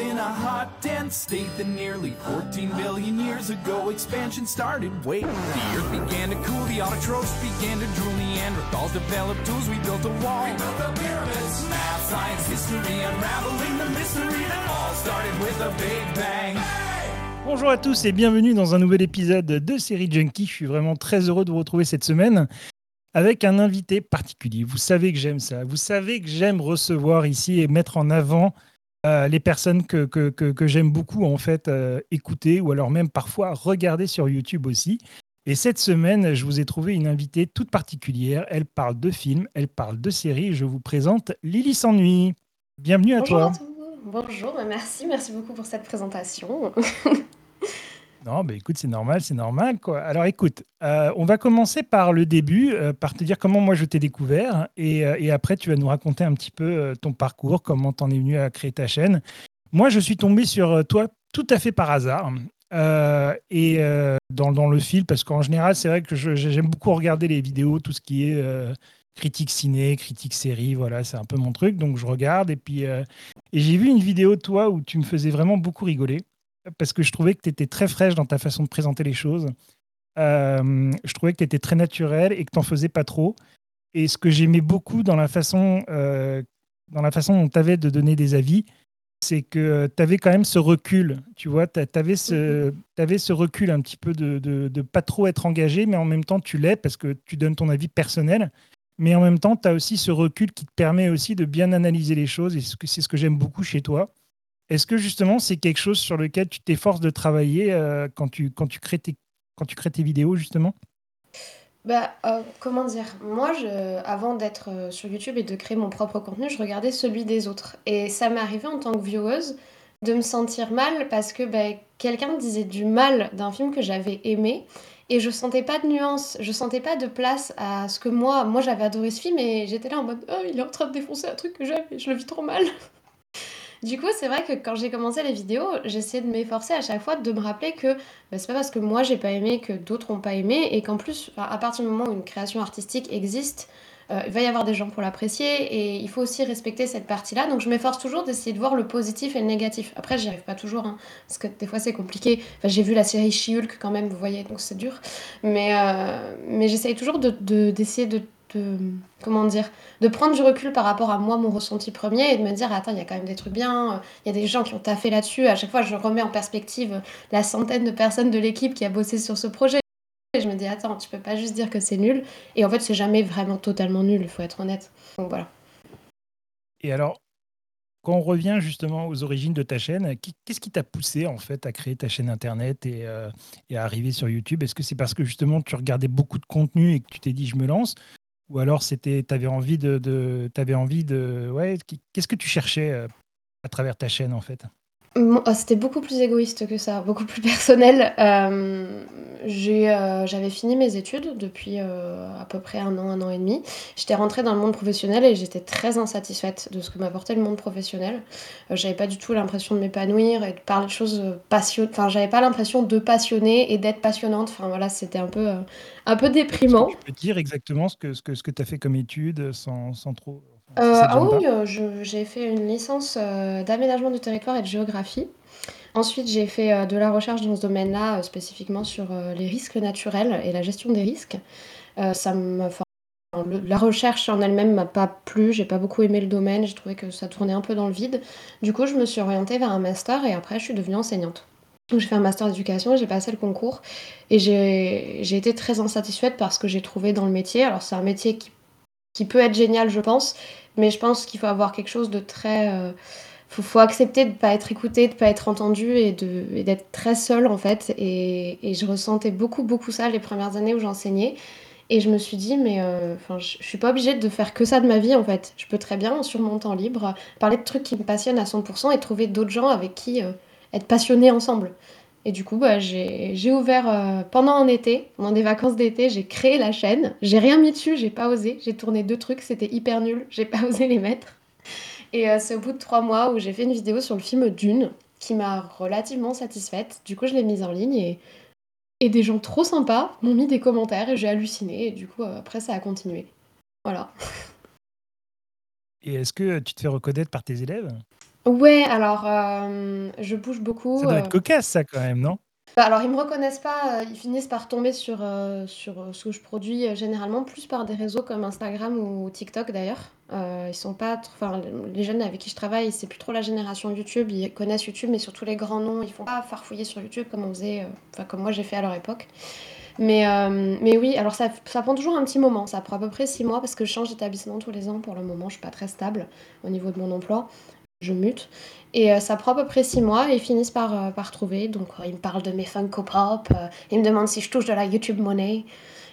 in a hot, dense state that nearly 14 billion years ago expansion started. Wait, the earth began to cool, the autotrophs began to drool, Neanderthals developed tools, we built a wall. We built the pyramids. Math, science, history, unraveling the mystery that all started with a big bang. Bonjour à tous et bienvenue dans un nouvel épisode de Série Junkie. Je suis vraiment très heureux de vous retrouver cette semaine avec un invité particulier. Vous savez que j'aime ça. Vous savez que j'aime recevoir ici et mettre en avant euh, les personnes que, que, que, j'aime beaucoup en fait euh, écouter ou alors même parfois regarder sur YouTube aussi. Et cette semaine, je vous ai trouvé une invitée toute particulière. Elle parle de films, elle parle de séries. Je vous présente Lily S'ennuie. Bienvenue à toi. Bonjour, merci, merci beaucoup pour cette présentation. Non, bah écoute, c'est normal, c'est normal. Quoi. Alors écoute, euh, on va commencer par le début, euh, par te dire comment moi je t'ai découvert, et, euh, après tu vas nous raconter un petit peu ton parcours, comment t'en es venu à créer ta chaîne. Moi, je suis tombé sur toi tout à fait par hasard, et dans, dans, le fil, parce qu'en général, c'est vrai que j'aime beaucoup regarder les vidéos, tout ce qui est critique ciné, critique série, voilà, c'est un peu mon truc, donc je regarde, et puis et j'ai vu une vidéo toi où tu me faisais vraiment beaucoup rigoler parce que je trouvais que tu étais très fraîche dans ta façon de présenter les choses. Euh, je trouvais que tu étais très naturel et que tu n'en faisais pas trop. Et ce que j'aimais beaucoup dans la façon, euh, dans la façon dont tu avais de donner des avis, c'est que tu avais quand même ce recul, tu vois, tu avais, ce, avais ce recul un petit peu de, ne pas trop être engagé, mais en même temps tu l'es parce que tu donnes ton avis personnel, mais en même temps tu as aussi ce recul qui te permet aussi de bien analyser les choses, et c'est ce que j'aime beaucoup chez toi. Est-ce que justement c'est quelque chose sur lequel tu t'efforces de travailler euh, quand, tu, quand, tu crées tes, quand tu crées tes vidéos justement? Bah, euh, comment dire? Moi, avant d'être euh, sur YouTube et de créer mon propre contenu, je regardais celui des autres. Et ça m'est arrivé en tant que vieweuse de me sentir mal parce que bah, quelqu'un disait du mal d'un film que j'avais aimé et je sentais pas de nuance, je sentais pas de place à ce que moi, moi j'avais adoré ce film et j'étais là en mode oh, il est en train de défoncer un truc que j'aime et je le vis trop mal. Du coup, c'est vrai que quand j'ai commencé les vidéos, j'essayais de m'efforcer à chaque fois de me rappeler que bah, c'est pas parce que moi j'ai pas aimé que d'autres ont pas aimé et qu'en plus, à partir du moment où une création artistique existe, euh, il va y avoir des gens pour l'apprécier et il faut aussi respecter cette partie-là. Donc je m'efforce toujours d'essayer de voir le positif et le négatif. Après, j'y arrive pas toujours, hein, parce que des fois c'est compliqué. Enfin, j'ai vu la série She-Hulk quand même, vous voyez, donc c'est dur. Mais, euh, mais j'essaye toujours d'essayer de de comment dire de prendre du recul par rapport à moi mon ressenti premier et de me dire attends il y a quand même des trucs bien il y a des gens qui ont taffé là-dessus. À chaque fois je remets en perspective la centaine de personnes de l'équipe qui a bossé sur ce projet. Et je me dis attends tu peux pas juste dire que c'est nul. Et en fait c'est jamais vraiment totalement nul il faut être honnête. Donc voilà. Et alors quand on revient justement aux origines de ta chaîne, qu'est-ce qui t'a poussé en fait à créer ta chaîne internet et, euh, et à arriver sur YouTube? Est-ce que c'est parce que justement tu regardais beaucoup de contenu et que tu t'es dit je me lance? Ou alors c'était, tu avais envie de, de envie de, ouais, qu'est-ce que tu cherchais euh, à travers ta chaîne en fait? Oh, c'était beaucoup plus égoïste que ça, beaucoup plus personnel. Euh, euh, j'avais fini mes études depuis euh, à peu près un an, un an et demi. J'étais rentrée dans le monde professionnel et j'étais très insatisfaite de ce que m'apportait le monde professionnel. j'avais pas du tout l'impression de m'épanouir et de parler de choses passionnantes. Enfin, j'avais pas l'impression de passionner et d'être passionnante. Enfin voilà, c'était un peu, un peu déprimant. Tu peux dire exactement ce que, ce que, ce que tu as fait comme étude sans, sans trop. Euh, ah oui, euh, j'ai fait une licence euh, d'aménagement du territoire et de géographie. Ensuite, j'ai fait de la recherche dans ce domaine-là, spécifiquement sur les risques naturels et la gestion des risques. ça la recherche en elle-même m'a pas plu, j'ai pas beaucoup aimé le domaine, j'ai trouvé que ça tournait un peu dans le vide. Du coup, je me suis orientée vers un master et après, je suis devenue enseignante. Donc, j'ai fait un master d'éducation, j'ai passé le concours et j'ai été très insatisfaite parce que j'ai trouvé dans le métier. Alors, c'est un métier qui, qui peut être génial, je pense, mais je pense qu'il faut avoir quelque chose de très. Euh, faut, accepter de ne pas être écouté, de ne pas être entendu et d'être très seul en fait. Et, et, je ressentais beaucoup, beaucoup ça les premières années où j'enseignais. Et je me suis dit, mais euh, je, je suis pas obligée de faire que ça de ma vie en fait. Je peux très bien, sur mon temps libre, parler de trucs qui me passionnent à 100% et trouver d'autres gens avec qui euh, être passionnés ensemble. Et du coup, bah, j'ai ouvert euh, pendant un été, pendant des vacances d'été, j'ai créé la chaîne. J'ai rien mis dessus, j'ai pas osé. J'ai tourné deux trucs, c'était hyper nul, j'ai pas osé les mettre. Et euh, c'est au bout de trois mois où j'ai fait une vidéo sur le film Dune, qui m'a relativement satisfaite. Du coup, je l'ai mise en ligne et, et des gens trop sympas m'ont mis des commentaires et j'ai halluciné. Et du coup, euh, après, ça a continué. Voilà. Et est-ce que tu te fais reconnaître par tes élèves? Ouais, alors, hem, je bouge beaucoup, Ça doit heu être cocasse ça quand même, non? Bah, alors ils me reconnaissent pas, heu, ils finissent par tomber sur, heu, sur, heu, ce que je produis, heu, généralement plus par des réseaux comme Instagram ou TikTok d'ailleurs. Heu, ils sont pas tr enfin, les jeunes avec qui je travaille, c'est plus trop la génération YouTube. Ils connaissent YouTube, mais surtout les grands noms. Ils font pas farfouiller sur YouTube comme on faisait, heu, enfin comme moi j'ai fait à leur époque. Mais, hem, mais oui, alors ça ça prend toujours un petit moment. Ça prend à peu près 6 mois parce que je change d'établissement tous les ans pour le moment. Je suis pas très stable au niveau de mon emploi. Je mute et heu, ça prend à peu près 6 mois et ils finissent par, heu, par trouver. Donc, heu, ils me parlent de mes Funko Pop, ils me demandent si je touche de la YouTube Money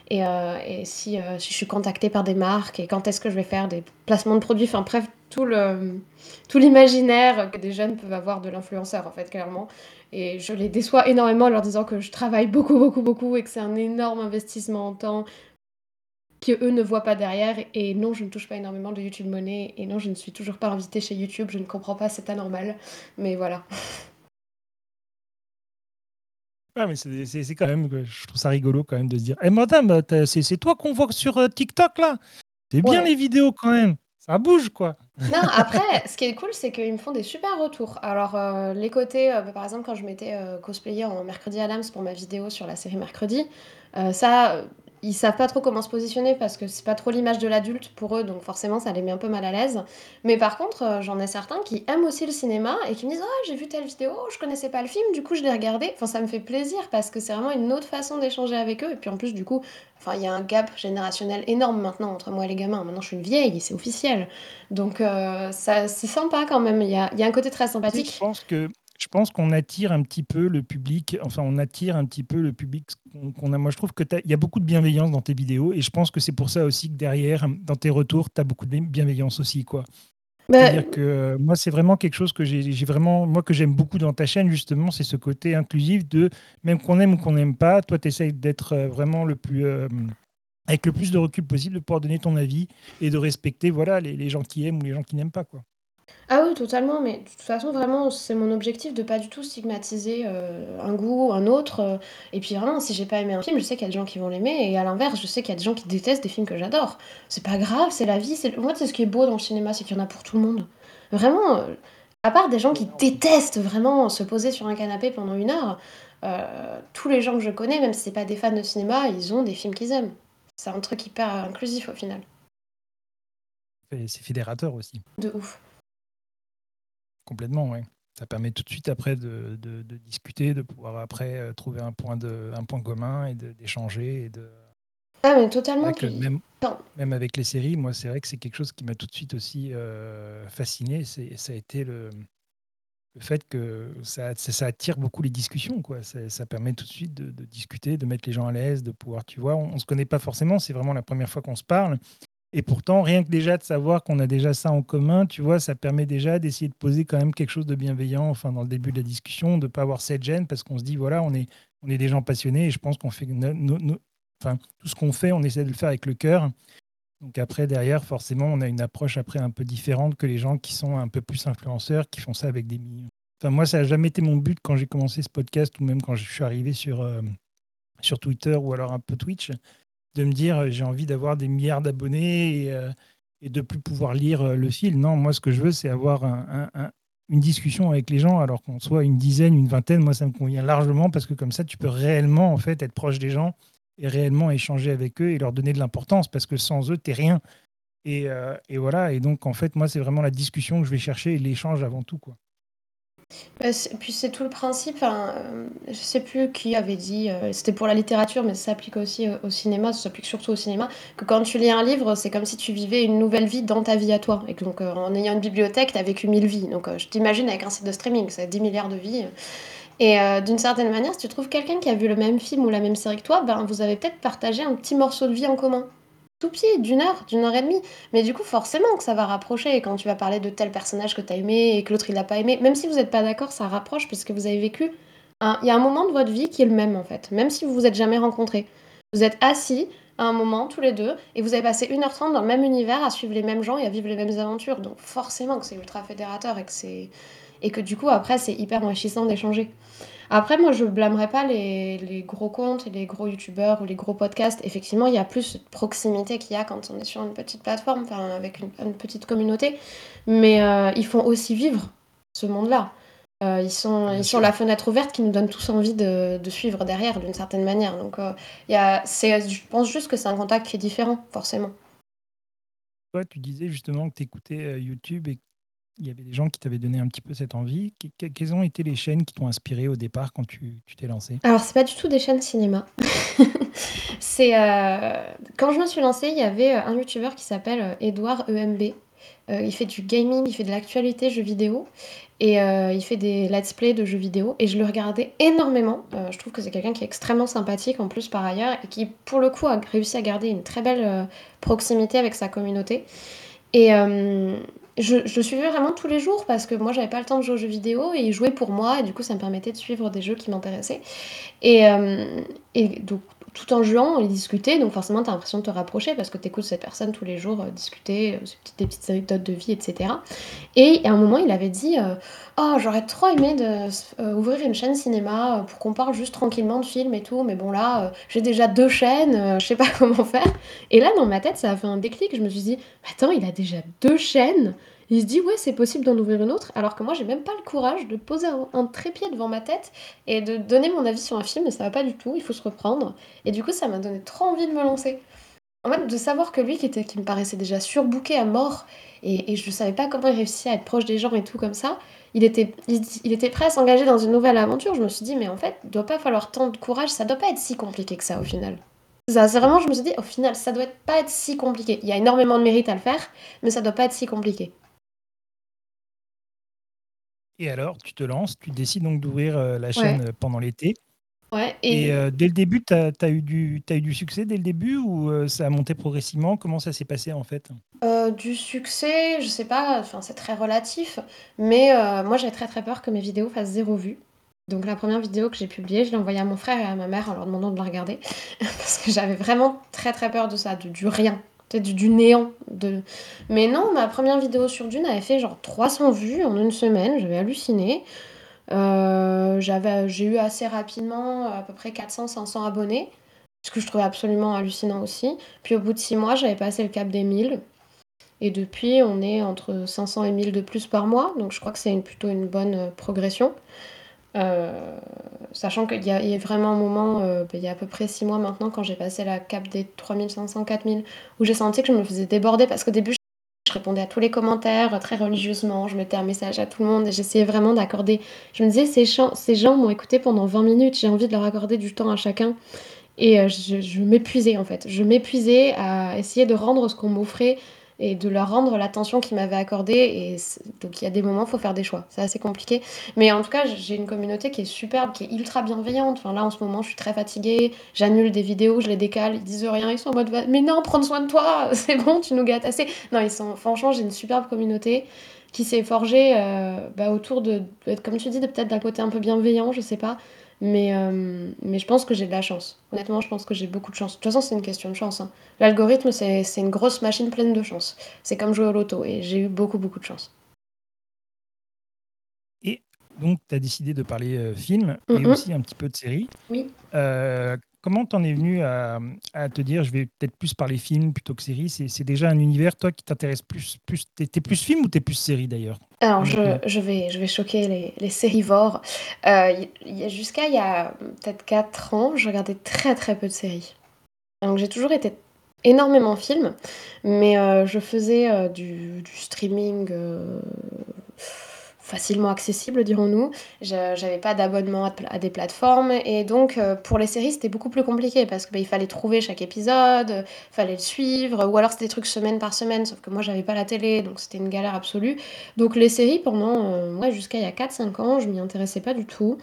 et et si, si je suis contactée par des marques et quand est-ce que je vais faire des placements de produits. Enfin bref, tout le tout l'imaginaire que des jeunes peuvent avoir de l'influenceur, en fait, clairement et je les déçois énormément en leur disant que je travaille beaucoup, beaucoup, beaucoup et que c'est un énorme investissement en temps qu'eux ne voient pas derrière et non, je ne touche pas énormément de YouTube Money et non, je ne suis toujours pas invitée chez YouTube, je ne comprends pas, c'est anormal, mais voilà. Ah mais c'est quand même que je trouve ça rigolo quand même de se dire: «Eh madame, tu c'est toi qu'on voit sur, heu, TikTok là? C'est bien Ouais. les vidéos quand même, ça bouge quoi!» Non, après, ce qui est cool, c'est qu'ils me font des super retours. Alors, heu, les côtés, heu, bah, par exemple, quand je m'étais, heu, cosplayée en Mercredi Adams pour ma vidéo sur la série Mercredi, ça, ils savent pas trop comment se positionner parce que c'est pas trop l'image de l'adulte pour eux, donc forcément ça les met un peu mal à l'aise. Mais par contre, heu, j'en ai certains qui aiment aussi le cinéma et qui me disent: «Oh, j'ai vu telle vidéo, je connaissais pas le film, du coup je l'ai regardé». Enfin, ça me fait plaisir parce que c'est vraiment une autre façon d'échanger avec eux et puis en plus, du coup, enfin, il y a un gap générationnel énorme maintenant entre moi et les gamins. Maintenant, je suis une vieille, c'est officiel. Donc, heu, ça c'est sympa quand même. Il y a y a un côté très sais, je sympathique. pense que je pense qu'on attire un petit peu le public, enfin on attire un petit peu le public qu'on a moi je trouve que tu as il y a beaucoup de bienveillance dans tes vidéos et je pense que c'est pour ça aussi que derrière, dans tes retours, tu as beaucoup de bien bienveillance aussi, quoi. Bah, C'est-à-dire que, moi, c'est vraiment quelque chose que j'ai vraiment moi, que j'aime beaucoup dans ta chaîne justement, c'est ce côté inclusif de même qu'on aime ou qu'on n'aime pas, toi tu essayes d'être, heu, vraiment le plus, hem, avec le plus de recul possible, de pouvoir donner ton avis et de respecter, voilà, les les gens qui aiment ou les gens qui n'aiment pas, quoi. Ah oui, totalement, mais de toute façon, vraiment, c'est mon objectif de pas du tout stigmatiser, heu, un goût, un autre, heu et puis vraiment, si j'ai pas aimé un film, je sais qu'il y a des gens qui vont l'aimer et à l'inverse, je sais qu'il y a des gens qui détestent des films que j'adore. C'est pas grave, c'est la vie, c'est moi, c'est ce qui est beau dans le cinéma, c'est qu'il y en a pour tout le monde. Vraiment, heu, à part des gens qui détestent vraiment se poser sur un canapé pendant une heure, heu, tous les gens que je connais, même si c'est pas des fans de cinéma, ils ont des films qu'ils aiment. C'est un truc hyper inclusif au final. Et c'est fédérateur aussi. De ouf. Complètement, ouais. Ça permet tout de suite après de de de discuter, de pouvoir après, heu, trouver un point de un point commun et d'échanger et de Ah mais totalement, puis même avec les séries, moi, c'est vrai que c'est quelque chose qui m'a tout de suite aussi, heu, fasciné, ça a été le le fait que ça ça ça attire beaucoup les discussions, quoi. Ça ça permet tout de suite de de discuter, de mettre les gens à l'aise, de pouvoir tu vois? On on se connaît pas forcément, c'est vraiment la première fois qu'on se parle et pourtant, rien que déjà de savoir qu'on a déjà ça en commun, tu vois? Ça permet déjà d'essayer de poser quand même quelque chose de bienveillant, enfin, dans le début de la discussion, de pas avoir cette gêne parce qu'on se dit: «Voilà, on est on est des gens passionnés» et je pense qu'on fait enfin, tout ce qu'on fait, on essaie de le faire avec le cœur. Donc après, derrière, forcément, on a une approche après un peu différente que les gens qui sont un peu plus influenceurs, qui font ça avec des millions enfin, moi, ça a jamais été mon but quand j'ai commencé ce podcast ou même quand je suis arrivé sur, hem, sur Twitter ou alors un peu Twitch, de me dire, heu: «J'ai envie d'avoir des milliards d'abonnés et et de plus pouvoir lire, heu, le fil». Non, moi, ce que je veux, c'est avoir un un un une discussion avec les gens alors qu'on soit une dizaine, une vingtaine, moi, ça me convient largement parce que comme ça, tu peux réellement, en fait, être proche des gens et réellement échanger avec eux et leur donner de l'importance parce que sans eux, tu es rien et et voilà et donc en fait, moi, c'est vraiment la discussion que je vais chercher et l'échange avant tout, quoi. Bah, puis c'est tout le principe, enfin, hem, je sais plus qui avait dit, heu, c'était pour la littérature, mais ça s'applique aussi, heu, au cinéma, ça s'applique surtout au cinéma, que quand tu lis un livre, c'est comme si tu vivais une nouvelle vie dans ta vie à toi et donc, en ayant une bibliothèque, tu as vécu 1000 vies. Donc, je t'imagine avec un site de streaming, c'est 10 000 de vies, et d'une certaine manière, si tu trouves quelqu'un qui a vu le même film ou la même série que toi, ben, vous avez peut-être partagé un petit morceau de vie en commun. Tout petit, d'une heure, d'une heure et demie. Mais du coup, forcément que ça va rapprocher quand tu vas parler de tel personnage que tu as aimé et que l'autre il l'a pas aimé. Même si vous êtes pas d'accord, ça rapproche parce que vous avez vécu un il y a un moment de votre vie qui est le même, en fait, même si vous vous êtes jamais rencontrés. Vous êtes assis à un moment tous les 2 et vous avez passé 1 heure 30 dans le même univers à suivre les mêmes gens et à vivre les mêmes aventures. Donc forcément que c'est ultra fédérateur et que et que du coup, après, c'est hyper enrichissant d'échanger. Après, moi, je blâmerais pas les les gros comptes et les gros youtubeurs ou les gros podcasts. Effectivement, il y a plus cette proximité qu'il y a quand on est sur une petite plateforme, enfin, avec une une petite communauté. Mais, heu, ils font aussi vivre ce monde-là. Euh, ils sont, ils sont la fenêtre ouverte qui nous donne tous envie de, de suivre derrière d'une certaine manière. Donc, euh, y a, je pense juste que c'est un contact qui est différent, forcément. Toi, tu disais justement que tu écoutais euh, YouTube et il y avait des gens qui t'avaient donné un petit peu cette envie. quelles ont été les chaînes qui t'ont inspiré au départ quand tu t'es lancé? Alors, c'est pas du tout des chaînes cinéma. c'est quand je me suis lancée, il y avait un YouTuber qui s'appelle Edouard EMB. il fait du gaming, il fait de l'actualité jeux vidéo. Et euh, il fait des let's play de jeux vidéo et je le regardais énormément. Euh, je trouve que c'est quelqu'un qui est extrêmement sympathique en plus par ailleurs et qui pour le coup a réussi à garder une très belle euh, proximité avec sa communauté. Et je, je, suivais vraiment tous les jours parce que moi j'avais pas le temps de jouer aux jeux vidéo et il jouait pour moi et du coup ça me permettait de suivre des jeux qui m'intéressaient. Et, et donc tout en jouant, il discutait, donc forcément tu as l'impression de te rapprocher parce que tu écoutes cette personne tous les jours euh, discuter, euh, des petites anecdotes de vie, etc. Et à un moment, il avait dit Oh, j'aurais trop aimé ouvrir une chaîne cinéma pour qu'on parle juste tranquillement de films et tout, mais bon là, j'ai déjà deux chaînes, je sais pas comment faire. Et là, dans ma tête, ça a fait un déclic, je me suis dit Attends, il a déjà deux chaînes il se dit ouais c'est possible d'en ouvrir une autre alors que moi j'ai même pas le courage de poser un, trépied devant ma tête et de donner mon avis sur un film et ça va pas du tout il faut se reprendre et du coup ça m'a donné trop envie de me lancer en fait de savoir que lui qui était qui me paraissait déjà surbooké à mort et, et je savais pas comment il réussissait à être proche des gens et tout comme ça il était, il, était prêt à s'engager dans une nouvelle aventure je me suis dit mais en fait il doit pas falloir tant de courage ça doit pas être si compliqué que ça au final ça, c'est vraiment, je me suis dit, au final, ça doit pas être si compliqué. Il y a énormément de mérite à le faire, mais ça doit pas être si compliqué. Et alors, tu te lances, tu décides donc d'ouvrir euh, la chaîne euh, pendant l'été. Ouais, et, euh, dès le début, tu as, eu du, as eu du succès dès le début ou ça a monté progressivement? Comment ça s'est passé en fait? Du succès, je sais pas, enfin, c'est très relatif, mais moi j'avais très très peur que mes vidéos fassent zéro vue. Donc la première vidéo que j'ai publiée, je l'ai envoyée à mon frère et à ma mère en leur demandant de la regarder, parce que j'avais vraiment très très peur de ça, de, du rien, peut-être du, néant. De... Mais non, ma première vidéo sur Dune avait fait genre 300 vues en une semaine, j'avais halluciné. Euh, j'ai eu assez rapidement à peu près 400-500 abonnés, ce que je trouvais absolument hallucinant aussi. Puis au bout de 6 mois, j'avais passé le cap des 1000. Et depuis, on est entre 500 et 1000 de plus par mois, donc je crois que c'est plutôt une bonne euh, progression. Euh, sachant qu'il y, a vraiment un moment, euh, ben, il y a à peu près 6 mois maintenant, quand j'ai passé la cap des 3500, 4000, où j'ai senti que je me faisais déborder parce qu'au début, je répondais à tous les commentaires très religieusement, je mettais un message à tout le monde et j'essayais vraiment d'accorder. Je me disais, ces, ces gens m'ont écouté pendant 20 minutes, j'ai envie de leur accorder du temps à chacun. Et euh, je m'épuisais en fait. Je m'épuisais à essayer de rendre ce qu'on m'offrait et de leur rendre l'attention qu'ils m'avaient accordée. Et donc il y a des moments, il faut faire des choix. C'est assez compliqué. Mais en tout cas, j'ai une communauté qui est superbe, qui est ultra bienveillante. Enfin là, en ce moment, je suis très fatiguée. J'annule des vidéos, je les décale. Ils disent rien. Ils sont en mode Mais non, prends soin de toi. C'est bon, tu nous gâtes assez. Non, ils sont. Franchement, j'ai une superbe communauté qui s'est forgée euh, bah, autour de, comme tu dis, peut-être d'un côté un peu bienveillant, je sais pas. Mais, euh, mais je pense que j'ai de la chance. Honnêtement, je pense que j'ai beaucoup de chance. De toute façon, c'est une question de chance. Hein. L'algorithme, c'est une grosse machine pleine de chance. C'est comme jouer au loto et j'ai eu beaucoup, beaucoup de chance. Et donc, tu as décidé de parler euh, film et aussi un petit peu de série. Oui. Euh, comment t'en es venu à, te dire je vais peut-être plus parler film plutôt que série C'est déjà un univers, toi, qui t'intéresse plus, plus T'es es plus film ou t'es plus série d'ailleurs? Alors, je, je, vais, je vais choquer les, les sérivores. Euh, Jusqu'à il y a peut-être 4 ans, je regardais très très peu de séries. Donc, j'ai toujours été énormément film, mais euh, je faisais euh, du, du, streaming facilement accessible, dirons-nous. J'avais pas d'abonnement à des plateformes et donc euh, pour les séries c'était beaucoup plus compliqué parce qu'il bah, fallait trouver chaque épisode, fallait le suivre ou alors c'était des trucs semaine par semaine sauf que moi j'avais pas la télé donc c'était une galère absolue. Donc les séries pendant euh, ouais, jusqu'à il y a 4-5 ans je m'y intéressais pas du tout.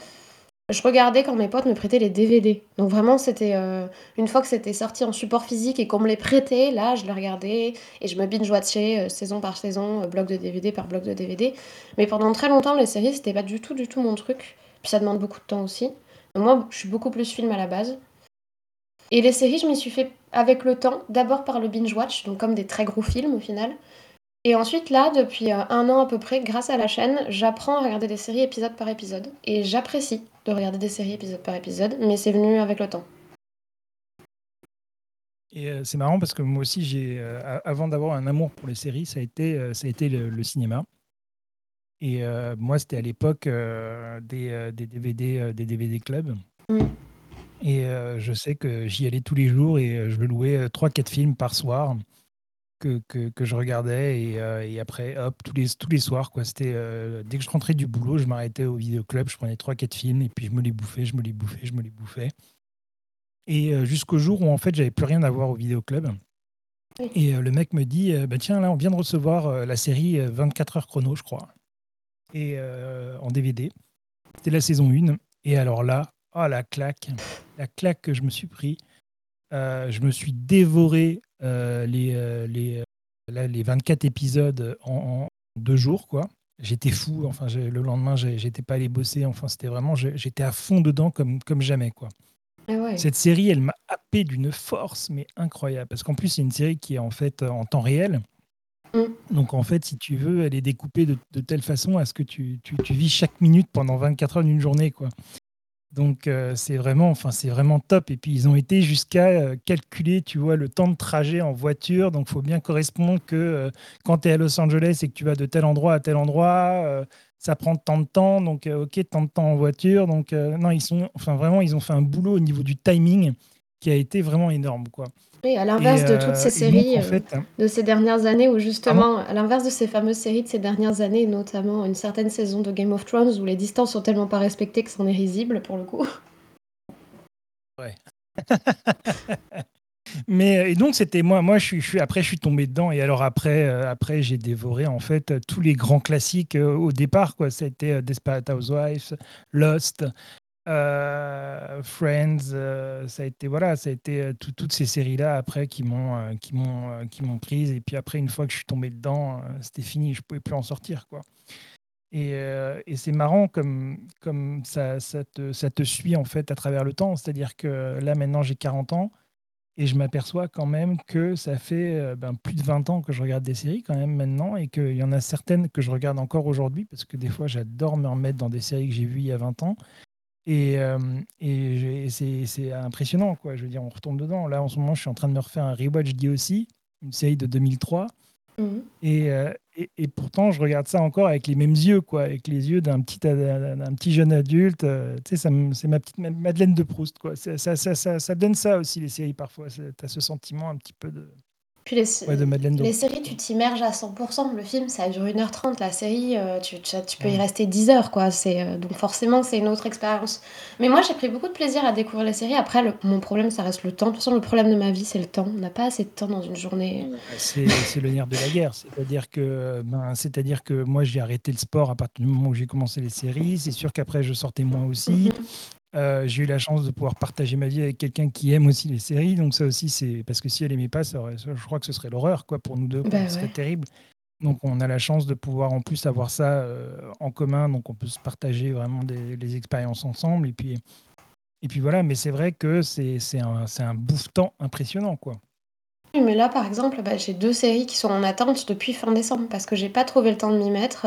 Je regardais quand mes potes me prêtaient les DVD. Donc vraiment, c'était euh, une fois que c'était sorti en support physique et qu'on me les prêtait, là, je les regardais et je me binge-watchais euh, saison par saison, euh, bloc de DVD par bloc de DVD. Mais pendant très longtemps, les séries, c'était pas du tout, du tout mon truc. Puis ça demande beaucoup de temps aussi. moi, je suis beaucoup plus film à la base. Et les séries, je m'y suis fait avec le temps, d'abord par le binge-watch, donc comme des très gros films au final. Et ensuite, là, depuis euh, un an à peu près, grâce à la chaîne, j'apprends à regarder des séries épisode par épisode. Et j'apprécie de regarder des séries épisode par épisode, mais c'est venu avec le temps. Et euh, c'est marrant parce que moi aussi, j'ai, euh, avant d'avoir un amour pour les séries, ça a été, ça a été le, cinéma. Et moi, c'était à l'époque des, des DVD, des DVD clubs. Mmh. Et je sais que j'y allais tous les jours et je me louais 3-4 films par soir que, que, que je regardais. Et, et, après, hop, tous les, tous les soirs, quoi. C'était, dès que je rentrais du boulot, je m'arrêtais au vidéoclub, je prenais 3-4 films et puis je me les bouffais, je me les bouffais, je me les bouffais. Et jusqu'au jour où en fait, j'avais plus rien à voir au vidéoclub. Et le mec me dit bah, Tiens, là, on vient de recevoir la série 24 heures chrono, je crois. Et en DVD. C'était la saison 1. Et alors là, oh la claque, la claque que je me suis pris. je me suis dévoré les, les, les 24 épisodes en, deux jours, quoi. J'étais fou. Enfin, le lendemain, j'étais pas allé bosser. Enfin, c'était vraiment, j'étais à fond dedans comme, comme jamais, quoi. Ah Cette série, elle m'a happé d'une force, mais incroyable. Parce qu'en plus, c'est une série qui est en fait en temps réel. Mmh. Donc en fait, si tu veux, elle est découpée de, telle façon à ce que tu, tu, tu, vis chaque minute pendant 24 heures d'une journée. Quoi. Donc euh, c'est vraiment, enfin c'est vraiment top. Et puis ils ont été jusqu'à euh, calculer, tu vois, le temps de trajet en voiture. Donc faut bien correspondre que euh, quand tu es à Los Angeles et que tu vas de tel endroit à tel endroit, ça prend tant de temps. Donc ok, tant de temps en voiture. Donc non, ils sont, enfin vraiment, ils ont fait un boulot au niveau du timing qui a été vraiment énorme, quoi. Oui, à l'inverse de toutes ces séries de ces dernières années, où justement, à l'inverse de ces fameuses séries de ces dernières années, notamment une certaine saison de Game of Thrones où les distances sont tellement pas respectées que c'en est risible pour le coup. Ouais. Mais et donc c'était moi, moi je suis, après je suis tombé dedans et alors après après j'ai dévoré en fait tous les grands classiques au départ quoi. C'était Desperate Housewives, Lost, euh, Friends, euh, ça a été voilà, ça a été euh, toutes ces séries là après qui m'ont qui m'ont qui m'ont prise. Et puis après une fois que je suis tombé dedans, c'était fini, je pouvais plus en sortir quoi. Et, c'est marrant comme comme ça ça te, ça te suit en fait à travers le temps, c'est-à-dire que là maintenant j'ai 40 ans et je m'aperçois quand même que ça fait ben, plus de 20 ans que je regarde des séries quand même maintenant et qu'il y en a certaines que je regarde encore aujourd'hui parce que des fois j'adore me remettre dans des séries que j'ai vues il y a 20 ans et, et c'est impressionnant, quoi. Je veux dire, on retombe dedans. Là, en ce moment, je suis en train de me refaire un rewatch d'IOC, une série de 2003. Mmh. Et, et, et, pourtant, je regarde ça encore avec les mêmes yeux, quoi, avec les yeux d'un petit, d'un petit jeune adulte. tu sais, c'est ma petite Madeleine de Proust, quoi. Ça, ça, ça, ça, donne ça aussi, les séries, parfois. Tu as ce sentiment un petit peu de, puis les, les séries, tu t'immerges à 100%. Le film, ça dure 1h30. La série, euh, tu, tu, peux y rester 10 heures. Quoi. Euh, donc forcément, c'est une autre expérience. Mais moi, j'ai pris beaucoup de plaisir à découvrir les séries. Après, mon problème, ça reste le temps. De toute façon, le problème de ma vie, c'est le temps. On n'a pas assez de temps dans une journée. C'est le nerf de la guerre. C'est-à-dire que, ben, c'est-à-dire que moi, j'ai arrêté le sport à partir du moment où j'ai commencé les séries. C'est sûr qu'après, je sortais moins aussi. Mhm. Euh, j'ai eu la chance de pouvoir partager ma vie avec quelqu'un qui aime aussi les séries. Donc ça aussi, c'est parce que si elle aimait pas, ça je crois que ce serait l'horreur quoi pour nous deux. Bah ce serait terrible. Donc on a la chance de pouvoir en plus avoir ça euh, en commun. Donc on peut se partager vraiment des, les expériences ensemble. Et puis, et puis voilà. Mais c'est vrai que c'est un, un bouffe-temps impressionnant quoi. Oui, mais là, par exemple, bah, j'ai deux séries qui sont en attente depuis fin décembre parce que j'ai pas trouvé le temps de m'y mettre.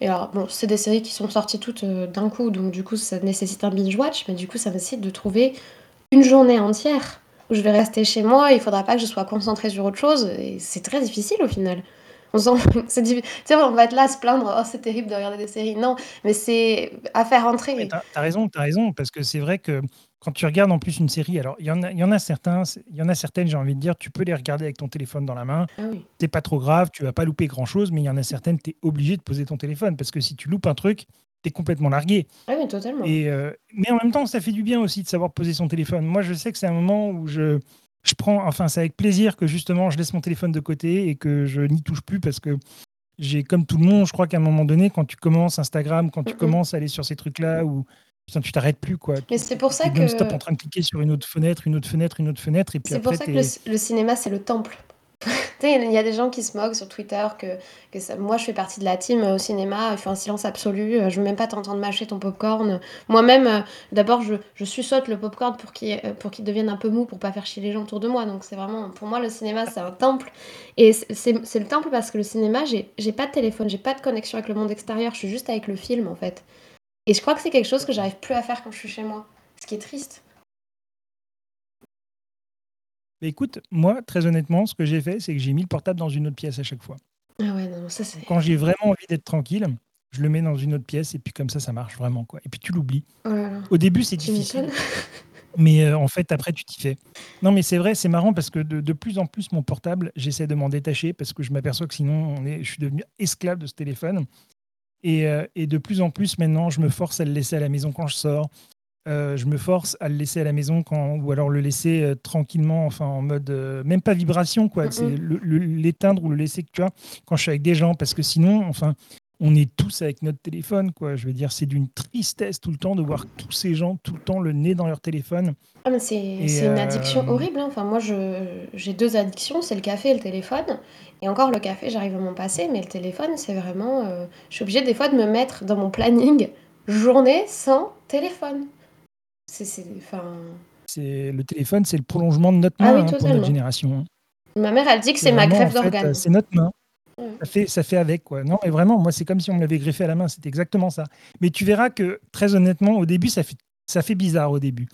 Et alors, bon, c'est des séries qui sont sorties toutes euh, d'un coup, donc du coup, ça nécessite un binge-watch, mais du coup, ça nécessite de trouver une journée entière où je vais rester chez moi, il faudra pas que je sois concentrée sur autre chose, et c'est très difficile au final. On sent, c'est Tu sais, on va être là à se plaindre, oh, c'est terrible de regarder des séries. Non, mais c'est à faire entrer. T'as as raison, t'as raison, parce que c'est vrai que quand tu regardes en plus une série, alors il y en a, il y en a certains, il y en a certaines, j'ai envie de dire, tu peux les regarder avec ton téléphone dans la main. Ah oui. C'est pas trop grave, tu vas pas louper grand chose, mais il y en a certaines, tu es obligé de poser ton téléphone parce que si tu loupes un truc, tu es complètement largué. Ah oui, totalement. Et, euh, mais en même temps, ça fait du bien aussi de savoir poser son téléphone. Moi, je sais que c'est un moment où je, je prends, enfin, c'est avec plaisir que justement je laisse mon téléphone de côté et que je n'y touche plus parce que j'ai, comme tout le monde, je crois qu'à un moment donné, quand tu commences Instagram, quand tu commences à aller sur ces trucs-là où tu t'arrêtes plus, quoi. Mais c'est pour ça que. stop en train de cliquer sur une autre fenêtre, une autre fenêtre, une autre fenêtre. Et puis c'est pour ça que le, cinéma, c'est le temple. il y a des gens qui se moquent sur Twitter que, que ça, moi je fais partie de la team euh, au cinéma, il fait un silence absolu, euh, je veux même pas t'entendre mâcher ton popcorn. Moi-même, euh, d'abord je, je le popcorn pour qu'il pour qu'il devienne un peu mou, pour pas faire chier les gens autour de moi. Donc c'est vraiment, pour moi le cinéma c'est un temple. Et c'est le temple parce que le cinéma, j'ai pas de téléphone, j'ai pas de connexion avec le monde extérieur, je suis juste avec le film en fait. Et je crois que c'est quelque chose que j'arrive plus à faire quand je suis chez moi. Ce qui est triste. Écoute, moi, très honnêtement, ce que j'ai fait, c'est que j'ai mis le portable dans une autre pièce à chaque fois. Ah ouais, non, ça c'est. Quand j'ai vraiment envie d'être tranquille, je le mets dans une autre pièce et puis comme ça, ça marche vraiment. Quoi. Et puis tu l'oublies. Oh là là. Au début, c'est difficile, mais euh, en fait, après, tu t'y fais. Non, mais c'est vrai, c'est marrant parce que de, de plus en plus, mon portable, j'essaie de m'en détacher parce que je m'aperçois que sinon, on est, je suis devenu esclave de ce téléphone. Et, euh, et de plus en plus, maintenant, je me force à le laisser à la maison quand je sors. Euh, je me force à le laisser à la maison quand, ou alors le laisser euh, tranquillement, enfin en mode euh, même pas vibration quoi. Mm, C'est l'éteindre ou le laisser tu vois quand je suis avec des gens parce que sinon, enfin, on est tous avec notre téléphone quoi. Je veux dire, c'est d'une tristesse tout le temps de voir tous ces gens tout le temps le nez dans leur téléphone. Ah, mais c'est une euh, addiction horrible. hein. Enfin, moi, j'ai deux addictions, c'est le café et le téléphone. Et encore, le café, j'arrive à m'en passer, mais le téléphone, c'est vraiment... euh, je suis obligée des fois de me mettre dans mon planning journée sans téléphone. C'est... Enfin... Le téléphone, c'est le prolongement de notre Ah main oui, hein, pour notre génération. hein. Ma mère, elle dit que c'est ma greffe euh, C'est notre main. Ouais. Ça fait, ça fait avec, quoi. Non, mais vraiment, moi, c'est comme si on me l'avait greffé à la main. C'est exactement ça. Mais tu verras que, très honnêtement, au début, ça fait, ça fait bizarre au début.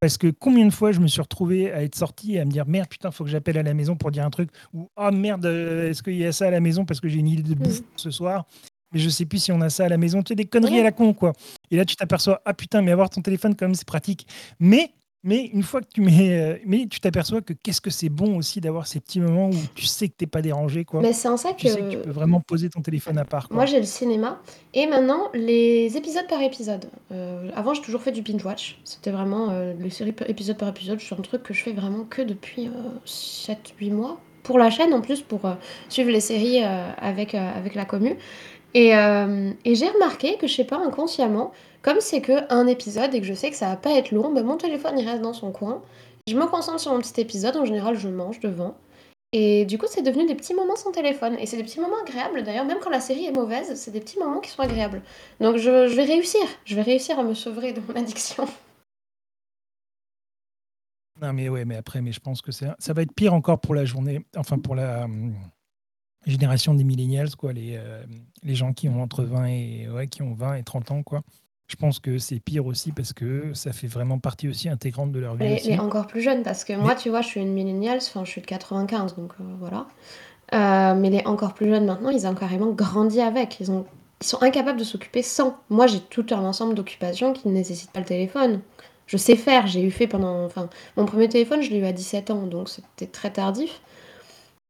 Parce que combien de fois je me suis retrouvé à être sorti et à me dire merde, putain, faut que j'appelle à la maison pour dire un truc. Ou ah merde, euh, est-ce qu'il y a ça à la maison parce que j'ai une idée de bouffe ce soir mais je sais plus si on a ça à la maison. Tu sais, des conneries à la con, quoi. Et là, tu t'aperçois, ah putain, mais avoir ton téléphone, quand même, c'est pratique. Mais, mais une fois que tu mets. euh, mais tu t'aperçois que qu'est-ce que c'est bon aussi d'avoir ces petits moments où tu sais que t'es pas dérangé, quoi. Mais c'est en ça Tu sais que tu que... peux vraiment poser ton téléphone à part. Quoi. Moi, j'ai le cinéma. Et maintenant, les épisodes par épisode. Euh, avant, j'ai toujours fait du binge-watch. C'était vraiment euh, les séries épisode par épisode. C'est un truc que je fais vraiment que depuis 7-8 mois. Pour la chaîne, en plus, pour euh, suivre les séries euh, avec, euh, avec la commu. Et, euh, et j'ai remarqué que, je sais pas, inconsciemment, comme c'est que un épisode et que je sais que ça va pas être long, ben, mon téléphone, il reste dans son coin. Je me concentre sur mon petit épisode. En général, je mange devant. Et du coup, c'est devenu des petits moments sans téléphone. Et c'est des petits moments agréables d'ailleurs, même quand la série est mauvaise, c'est des petits moments qui sont agréables. Donc je, vais réussir, je vais réussir à me sevrer de mon addiction. Non, mais ouais, mais après, mais je pense que ça va être pire encore pour la journée, enfin pour la hum, génération des millennials, quoi, les, euh, les gens qui ont entre 20 et, ouais, qui ont 20 et 30 ans, quoi. Je pense que c'est pire aussi parce que ça fait vraiment partie aussi intégrante de leur vie. Les encore plus jeunes, parce que moi, tu vois, je suis une millennials, enfin je suis de 95, donc euh, voilà. Euh, mais les encore plus jeunes maintenant, ils ont carrément grandi avec. Ils, ont, ils sont incapables de s'occuper sans. Moi, j'ai tout un ensemble d'occupations qui ne nécessitent pas le téléphone. Je sais faire, j'ai eu fait pendant. Enfin, mon premier téléphone, je l'ai eu à 17 ans, donc c'était très tardif.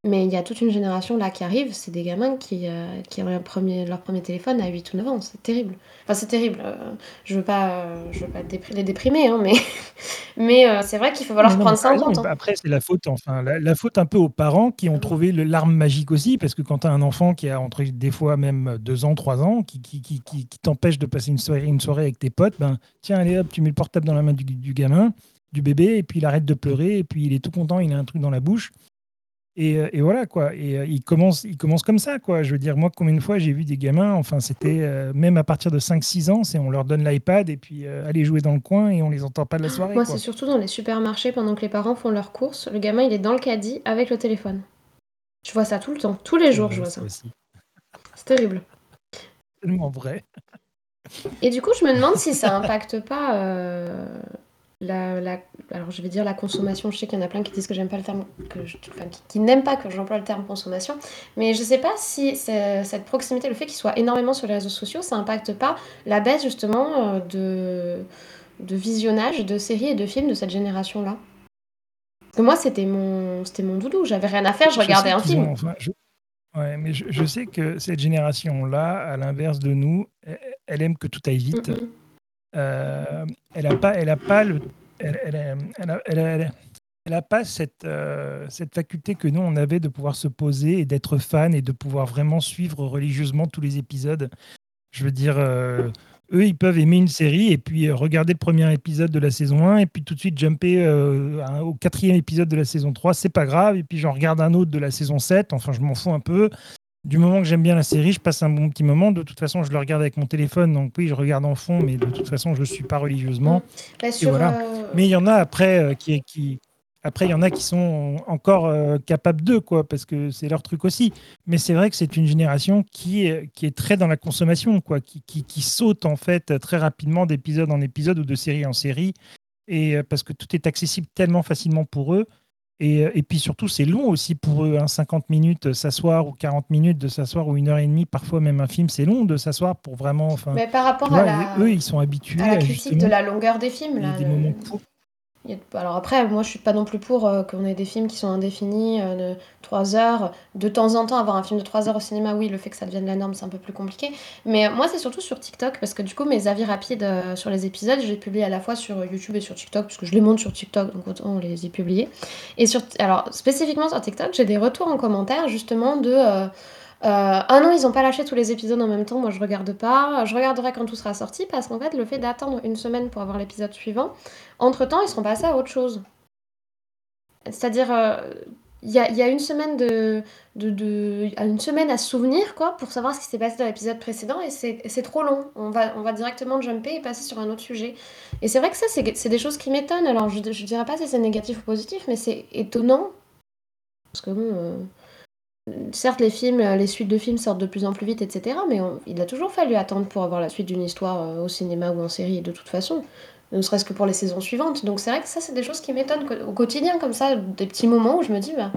Mais il y a toute une génération là qui arrive, c'est des gamins qui, euh, qui ont un premier, leur premier téléphone à 8 ou 9 ans, c'est terrible. Enfin, c'est terrible. euh, je veux pas, euh, je veux pas les déprimer, hein, mais, mais c'est vrai qu'il faut falloir Non, prendre ça en compte. Après, c'est la faute, enfin, la, la faute un peu aux parents qui ont Mhm. trouvé l'arme magique aussi, parce que quand tu as un enfant qui a entre des fois même deux ans, trois ans, qui, qui, qui, qui- qui t'empêche de passer une soirée, une soirée avec tes potes, ben tiens, allez hop, tu mets le portable dans la main du, du gamin, du bébé, et puis il arrête de pleurer, et puis il est tout content, il a un truc dans la bouche. Et, euh, et voilà quoi. Et euh, il commence, il commence comme ça quoi. Je veux dire, moi, combien de fois j'ai vu des gamins, enfin, c'était euh, même à partir de 5-6 ans, c'est on leur donne l'iPad et puis euh, allez jouer dans le coin et on les entend pas de la soirée. Moi, c'est surtout dans les supermarchés pendant que les parents font leurs courses. Le gamin, il est dans le caddie avec le téléphone. Je vois ça tout le temps, tous les jours, je vois ça. C'est terrible. tellement vrai. Et du coup, je me demande si ça impacte pas la, la- alors je vais dire la consommation. Je sais qu'il y en a plein qui disent que j'aime pas le terme, que je- enfin, qui, qui n'aiment pas que j'emploie le terme consommation. Mais je sais pas si cette proximité, le fait qu'il soit énormément sur les réseaux sociaux, ça impacte pas la baisse justement euh, de, de visionnage de séries et de films de cette génération-là. Parce que moi, c'était mon, c'était mon doudou. J'avais rien à faire, je regardais un film. ont- enfin, je- Ouais, mais je, je sais que cette génération-là, à l'inverse de nous, elle, aime que tout aille vite. Mhm. Euh, elle a pas, elle a pas le, elle, elle elle a- pas cette, euh, cette faculté que nous on avait de pouvoir se poser et d'être fan et de pouvoir vraiment suivre religieusement tous les épisodes. Je veux dire, euh, eux ils peuvent aimer une série et puis euh, regarder le premier épisode de la saison 1 et puis tout de suite jumper euh, au quatrième épisode de la saison 3, c'est pas grave. Et puis j'en regarde un autre de la saison 7, enfin je m'en fous un peu. Du moment que j'aime bien la série, je passe un bon petit moment. De toute façon, je le regarde avec mon téléphone, donc oui, je regarde en fond, mais de toute façon, je ne suis pas religieusement. Bah, sur, voilà. euh, Mais il y en a après euh, qui, qui, après il y en a qui sont encore euh, capables d'eux, quoi, parce que c'est leur truc aussi. Mais c'est vrai que c'est une génération qui est, qui est très dans la consommation, quoi, qui, qui, qui saute en fait très rapidement d'épisode en épisode ou de série en série, et euh, parce que tout est accessible tellement facilement pour eux. Et, et, puis surtout, c'est long aussi pour eux, hein, 50 minutes s'asseoir ou 40 minutes de s'asseoir ou une heure et demie, parfois même un film, c'est long de s'asseoir pour vraiment. Enfin, Mais par rapport à la, eux, ils sont habitués à la critique de la longueur des films. Là, des le- moments courts. Alors après, moi je suis pas non plus pour euh, qu'on ait des films qui sont indéfinis euh, de 3 heures. De temps en temps, avoir un film de 3 heures au cinéma, oui, le fait que ça devienne la norme, c'est un peu plus compliqué. Mais moi, c'est surtout sur TikTok, parce que du coup, mes avis rapides euh, sur les épisodes, je les publie à la fois sur YouTube et sur TikTok, puisque je les monte sur TikTok, donc autant les y publier. Et sur, alors, spécifiquement sur TikTok, j'ai des retours en commentaire, justement, de... euh, ah non, ils ont pas lâché tous les épisodes en même temps, moi je regarde pas. Je regarderai quand tout sera sorti, parce qu'en fait, le fait d'attendre une semaine pour avoir l'épisode suivant, entre-temps, ils seront passés à autre chose. C'est-à-dire, il y, a, une semaine à souvenir, quoi, pour savoir ce qui s'est passé dans l'épisode précédent, et c'est trop long. On va, directement jumper et passer sur un autre sujet. Et c'est vrai que ça, c'est des choses qui m'étonnent. Alors, je, je dirais pas si c'est négatif ou positif, mais c'est étonnant. Parce que bon, euh, certes, les films, les suites de films sortent de plus en plus vite, etc. Mais on- il a toujours fallu attendre pour avoir la suite d'une histoire euh, au cinéma ou en série, de toute façon. Ne serait-ce que pour les saisons suivantes. Donc c'est vrai que ça, c'est des choses qui m'étonnent au quotidien, comme ça, des petits moments où je me dis, bah,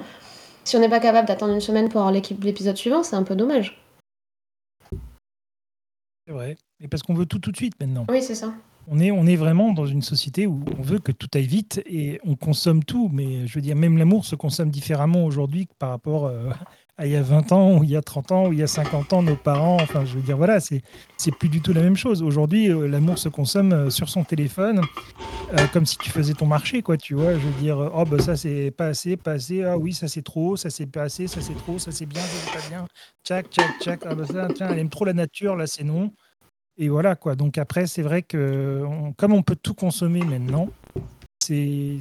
si on n'est pas capable d'attendre une semaine pour avoir l'épisode suivant, c'est un peu dommage. C'est vrai. Et parce qu'on veut tout tout de suite maintenant. Oui, c'est ça. On est, vraiment dans une société où on veut que tout aille vite et on consomme tout. Mais je veux dire, même l'amour se consomme différemment aujourd'hui que par rapport euh, à il y a 20 ans, ou il y a 30 ans, ou il y a 50 ans, nos parents. Enfin, je veux dire, voilà, c'est plus du tout la même chose. Aujourd'hui, euh, l'amour se consomme euh, sur son téléphone, comme si tu faisais ton marché, quoi, tu vois. Je veux dire, oh, bah ça, c'est pas assez, pas assez. Ah oui, ça, c'est trop, ça, c'est pas assez, ça, c'est trop, ça, c'est bien, ça, c'est pas bien. Tchac, tchac, tchac. Ah, bah ça, tiens, elle aime trop la nature, là, c'est non. Et voilà, quoi. Donc après, c'est vrai que comme on peut tout consommer maintenant, c'est,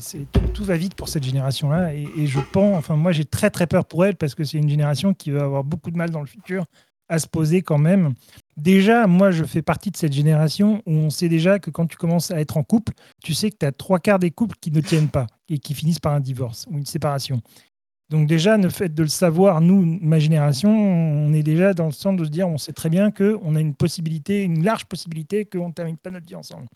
tout va vite pour cette génération-là. Et, et je pense, enfin, moi, j'ai très, très peur pour elle parce que c'est une génération qui va avoir beaucoup de mal dans le futur à se poser quand même. Déjà, moi, je fais partie de cette génération où on sait déjà que quand tu commences à être en couple, tu sais que tu as trois quarts des couples qui ne tiennent pas et qui finissent par un divorce ou une séparation. Donc déjà, le fait de le savoir, nous, ma génération, on est déjà dans le sens de se dire, on sait très bien qu'on a une possibilité, une large possibilité qu'on ne termine pas notre vie ensemble.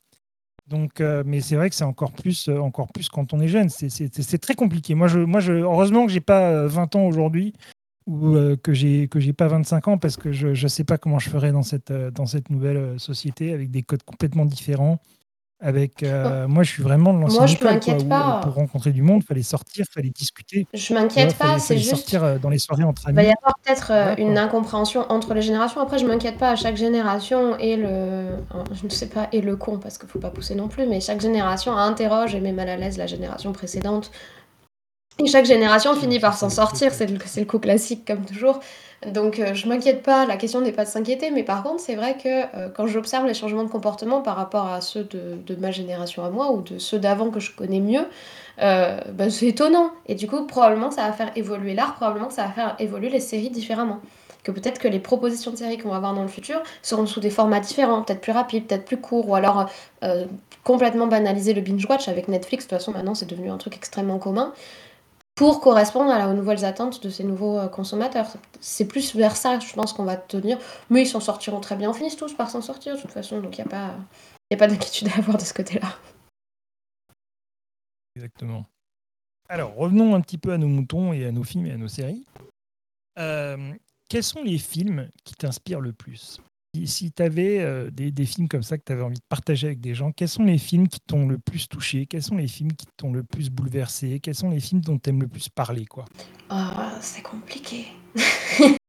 Donc, euh, mais c'est vrai que c'est encore plus, euh, encore plus quand on est jeune. C'est- très compliqué. Moi, je, je, heureusement que j'ai pas euh, 20 ans aujourd'hui ou euh, que j'ai que j'ai pas 25 ans parce que je ne sais pas comment je ferais dans cette, euh, dans cette nouvelle euh, société avec des codes complètement différents. Avec, euh, moi, je suis vraiment de l'ancienne Moi, je m'inquiète pas. euh, pour rencontrer du monde, il fallait sortir, il fallait discuter. Je m'inquiète fallait, pas, c'est fallait juste. sortir euh, dans les soirées entre Il va amis. y avoir peut-être une incompréhension entre les générations. Après, je m'inquiète pas à chaque génération et le. Je ne sais pas, et le con, parce qu'il faut pas pousser non plus, mais chaque génération interroge et met mal à l'aise la génération précédente. Et chaque génération finit par s'en sortir, c'est le, c'est le coup classique comme toujours. Donc euh, je m'inquiète pas, la question n'est pas de s'inquiéter, mais par contre c'est vrai que euh, quand j'observe les changements de comportement par rapport à ceux de, ma génération à moi ou de ceux d'avant que je connais mieux, euh, ben, c'est étonnant. Et du coup probablement ça va faire évoluer l'art, probablement ça va faire évoluer les séries différemment. Que peut-être que les propositions de séries qu'on va avoir dans le futur seront sous des formats différents, peut-être plus rapides, peut-être plus courts, ou alors complètement banaliser le binge-watch avec Netflix. De toute façon maintenant c'est devenu un truc extrêmement commun pour correspondre à la- aux nouvelles attentes de ces nouveaux euh, consommateurs. C'est plus vers ça, je pense, qu'on va tenir. Mais ils s'en sortiront très bien. On finit tous par s'en sortir, de toute façon. Donc, il n'y a pas, pas d'inquiétude à avoir de ce côté-là. Exactement. Alors, revenons un petit peu à nos moutons et à nos films et à nos séries. Euh, quels sont les films qui t'inspirent le plus? Si, tu avais des, des films comme ça que tu avais envie de partager avec des gens, quels sont les films qui t'ont le plus touché? Quels sont les films qui t'ont le plus bouleversé? Quels sont les films dont tu aimes le plus parler quoi? Ah, c'est compliqué.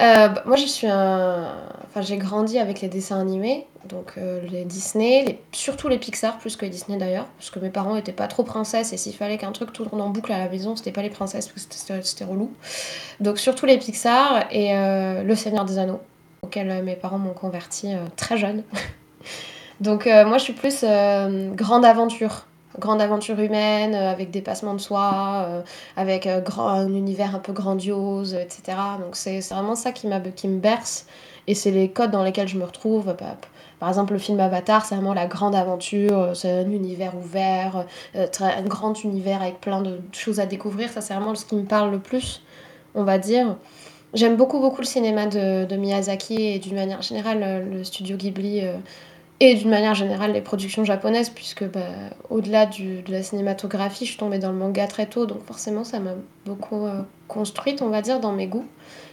Euh, bah, moi, je suis un. J'ai grandi avec les dessins animés, donc euh, les Disney, surtout les Pixar, plus que les Disney d'ailleurs, parce que mes parents n'étaient pas trop princesses, et s'il fallait qu'un truc tourne en boucle à la maison, c'était pas les princesses, parce que c'était- relou. Donc, surtout les Pixar et euh, Le Seigneur des Anneaux, auquel mes parents m'ont converti très jeune. Donc, moi, je suis plus grande aventure. Grande aventure humaine, euh, avec dépassement de soi, euh, avec euh, grand, un univers un peu grandiose, etc. Donc c'est vraiment ça qui, qui me berce. Et c'est les codes dans lesquels je me retrouve. Bah, Par exemple, le film Avatar, c'est vraiment la grande aventure, c'est un univers ouvert, un grand univers avec plein de choses à découvrir. Ça, c'est vraiment ce qui me parle le plus, on va dire. J'aime beaucoup, beaucoup le cinéma de, Miyazaki et d'une manière générale, le studio Ghibli. Et d'une manière générale les productions japonaises, puisque bah, au-delà de la cinématographie, je suis tombée dans le manga très tôt, donc forcément ça m'a beaucoup euh, construite, on va dire, dans mes goûts.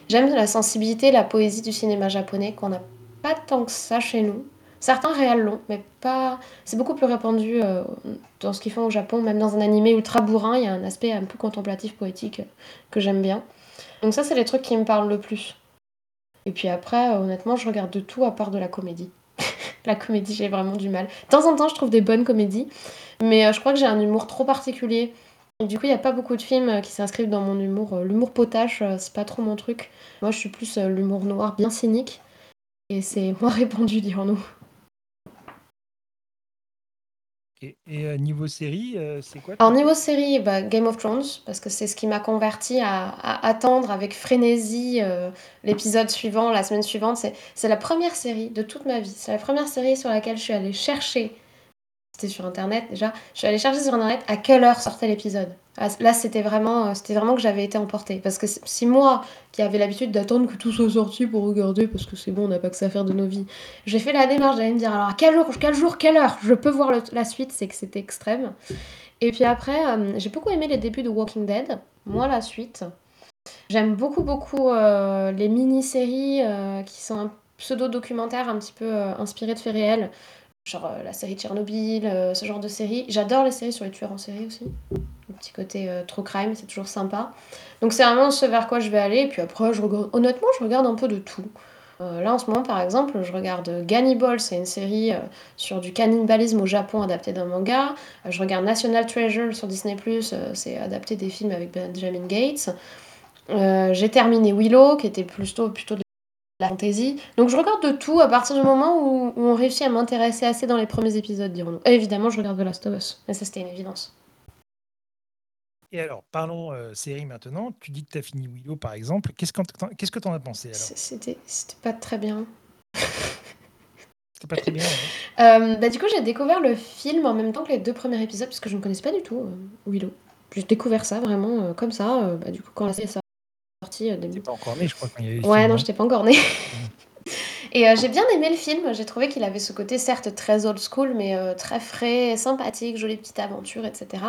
J'aime la sensibilité, la poésie du cinéma japonais, qu'on n'a pas tant que ça chez nous. Certains réels l'ont, mais pas. C'est beaucoup plus répandu euh, dans ce qu'ils font au Japon, même dans un animé ultra bourrin, il y a un aspect un peu contemplatif, poétique euh, que j'aime bien. Donc ça, c'est les trucs qui me parlent le plus. Et puis après, honnêtement, je regarde de tout à part de la comédie. La comédie, j'ai vraiment du mal. De temps en temps, je trouve des bonnes comédies, mais euh, je crois que j'ai un humour trop particulier. Du coup, il n'y a pas beaucoup de films euh, qui s'inscrivent dans mon humour. Euh, l'humour potache, c'est pas trop mon truc. Moi, je suis plus l'humour noir, bien cynique. Et c'est moins répandu, dirons-nous. Et euh, niveau série, euh, c'est quoi Alors niveau série, bah, Game of Thrones, parce que c'est ce qui m'a converti à, attendre avec frénésie euh, l'épisode suivant, la semaine suivante. C'est la première série de toute ma vie. C'est la première série sur laquelle je suis allée chercher c'était sur internet déjà. Je suis allée chercher sur internet à quelle heure sortait l'épisode. Ah, là, c'était vraiment, euh, c'était vraiment que j'avais été emportée. Parce que si moi, qui avais l'habitude d'attendre que tout soit sorti pour regarder, parce que c'est bon, on n'a pas que ça à faire de nos vies, j'ai fait la démarche d'aller me dire alors à quel jour, quel jour, quelle heure je peux voir la suite, c'est que c'était extrême. Et puis après, euh, j'ai beaucoup aimé les débuts de Walking Dead. Moi, la suite. J'aime beaucoup, beaucoup euh, les mini-séries qui sont un pseudo-documentaires un petit peu inspirés de faits réels genre euh, la série Tchernobyl, euh, ce genre de série. J'adore les séries sur les tueurs en série aussi. Le petit côté euh, true crime, c'est toujours sympa. Donc c'est vraiment ce vers quoi je vais aller. Et puis après, honnêtement, je regarde un peu de tout. là en ce moment, par exemple, je regarde Gannibal, c'est une série sur du cannibalisme au Japon adapté d'un manga. je regarde National Treasure sur Disney, c'est adapté des films avec Benjamin Gates. J'ai terminé Willow, qui était plutôt, plutôt de la fantaisie. Donc je regarde de tout à partir du moment où, on réussit à m'intéresser assez dans les premiers épisodes, dirons-nous. Évidemment, je regarde The Last of Us. Mais ça, c'était une évidence. Et alors, parlons euh, série maintenant. Tu dis que tu as fini Willow, par exemple. Qu'est-ce que tu en as pensé alors? C'était pas très bien. C'était pas très bien. Euh, bah, du coup, j'ai découvert le film en même temps que les deux premiers épisodes, parce que je ne connaissais pas du tout euh, Willow. J'ai découvert ça vraiment comme ça. Bah, du coup, quand la série sortie. Euh, pas encore né, je crois, quand il y Ouais, non, je n'étais pas encore née. Et euh, j'ai bien aimé le film. J'ai trouvé qu'il avait ce côté, certes, très old school, mais euh, très frais, sympathique, jolie petite aventure, etc.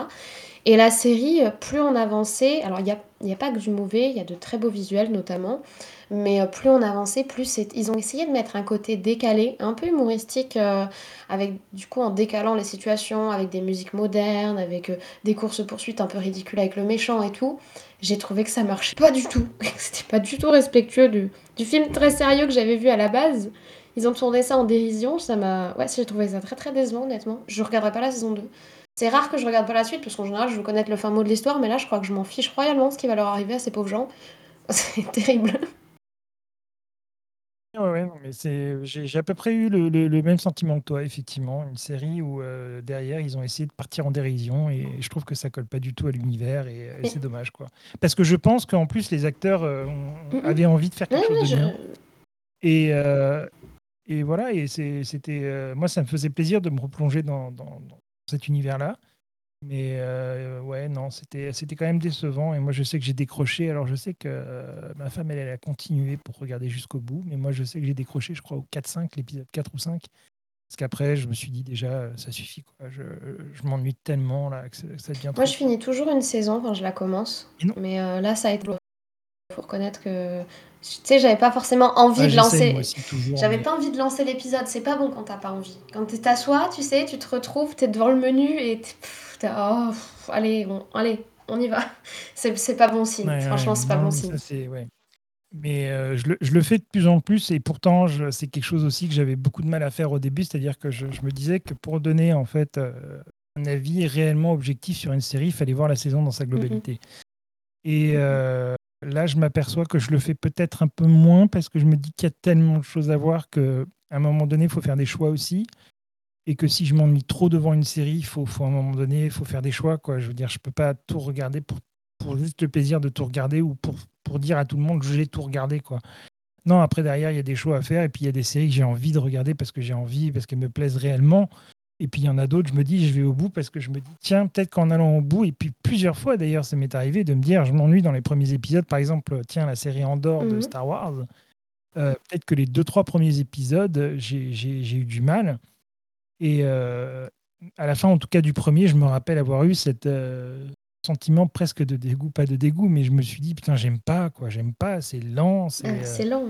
Et la série, plus on avançait, alors il n'y a, y a pas que du mauvais, il y a de très beaux visuels notamment, mais euh, plus on avançait, plus ils ont essayé de mettre un côté décalé, un peu humoristique, avec du coup en décalant les situations, avec des musiques modernes, avec des courses-poursuites un peu ridicules avec le méchant et tout. J'ai trouvé que ça marchait pas du tout. C'était pas du tout respectueux du, du film très sérieux que j'avais vu à la base. Ils ont tourné ça en dérision, ça m'a. Ouais, j'ai trouvé ça très très décevant, honnêtement. Je regarderai pas la saison 2. C'est rare que je regarde pas la suite, parce qu'en général, je veux connaître le fin mot de l'histoire, mais là, je crois que je m'en fiche royalement ce qui va leur arriver à ces pauvres gens. C'est terrible. Ouais, mais c'est j'ai à peu près eu le même sentiment que toi, effectivement. Une série où, euh, derrière, ils ont essayé de partir en dérision et je trouve que ça colle pas du tout à l'univers et c'est dommage, quoi. Parce que je pense qu'en plus, les acteurs, euh, avaient envie de faire quelque chose de bien et euh, et voilà et c'était, moi, ça me faisait plaisir de me replonger dans dans cet univers-là. Mais euh, ouais, non, c'était quand même décevant et moi je sais que j'ai décroché. Alors je sais que, euh, ma femme elle, elle a continué pour regarder jusqu'au bout, mais moi je sais que j'ai décroché je crois au 4-5, l'épisode 4 ou 5. Parce qu'après je me suis dit déjà, ça suffit quoi. Je je m'ennuie tellement là que ça devient Moi je finis toujours une saison quand je la commence, mais euh, là ça a été faut reconnaître que tu sais, j'avais pas forcément envie de lancer. J'avais pas envie de lancer l'épisode. C'est pas bon quand t'as pas envie. Quand tu t'assois, tu sais, tu te retrouves, t'es devant le menu et oh, allez, on, allez, on y va. C'est pas bon signe. Franchement, c'est pas bon signe. Mais euh, je, le, je, le, fais de plus en plus et pourtant c'est quelque chose aussi que j'avais beaucoup de mal à faire au début, c'est-à-dire que je, je, me disais que pour donner en fait euh, un avis réellement objectif sur une série, il fallait voir la saison dans sa globalité. Et euh, là, je m'aperçois que je le fais peut-être un peu moins parce que je me dis qu'il y a tellement de choses à voir qu'à un moment donné, il faut faire des choix aussi et que si je m'ennuie trop devant une série, il faut, faut, à un moment donné, il faut faire des choix. Quoi. Je veux dire, je peux pas tout regarder pour, pour juste le plaisir de tout regarder ou pour, pour dire à tout le monde que j'ai tout regardé. Quoi. Non, après, derrière, il y a des choix à faire et puis il y a des séries que j'ai envie de regarder parce que j'ai envie, parce qu'elles me plaisent réellement. Et puis il y en a d'autres, je me dis, je vais au bout parce que je me dis, tiens, peut-être qu'en allant au bout, et puis plusieurs fois d'ailleurs, ça m'est arrivé de me dire, je m'ennuie dans les premiers épisodes, par exemple, tiens, la série Andorre de mhm. Star Wars, euh, peut-être que les deux, trois premiers épisodes, j'ai eu du mal. Et à la fin, en tout cas du premier, je me rappelle avoir eu cette sentiment presque de dégoût, pas de dégoût, mais je me suis dit putain, j'aime pas quoi, j'aime pas, c'est lent, c'est ah, lent,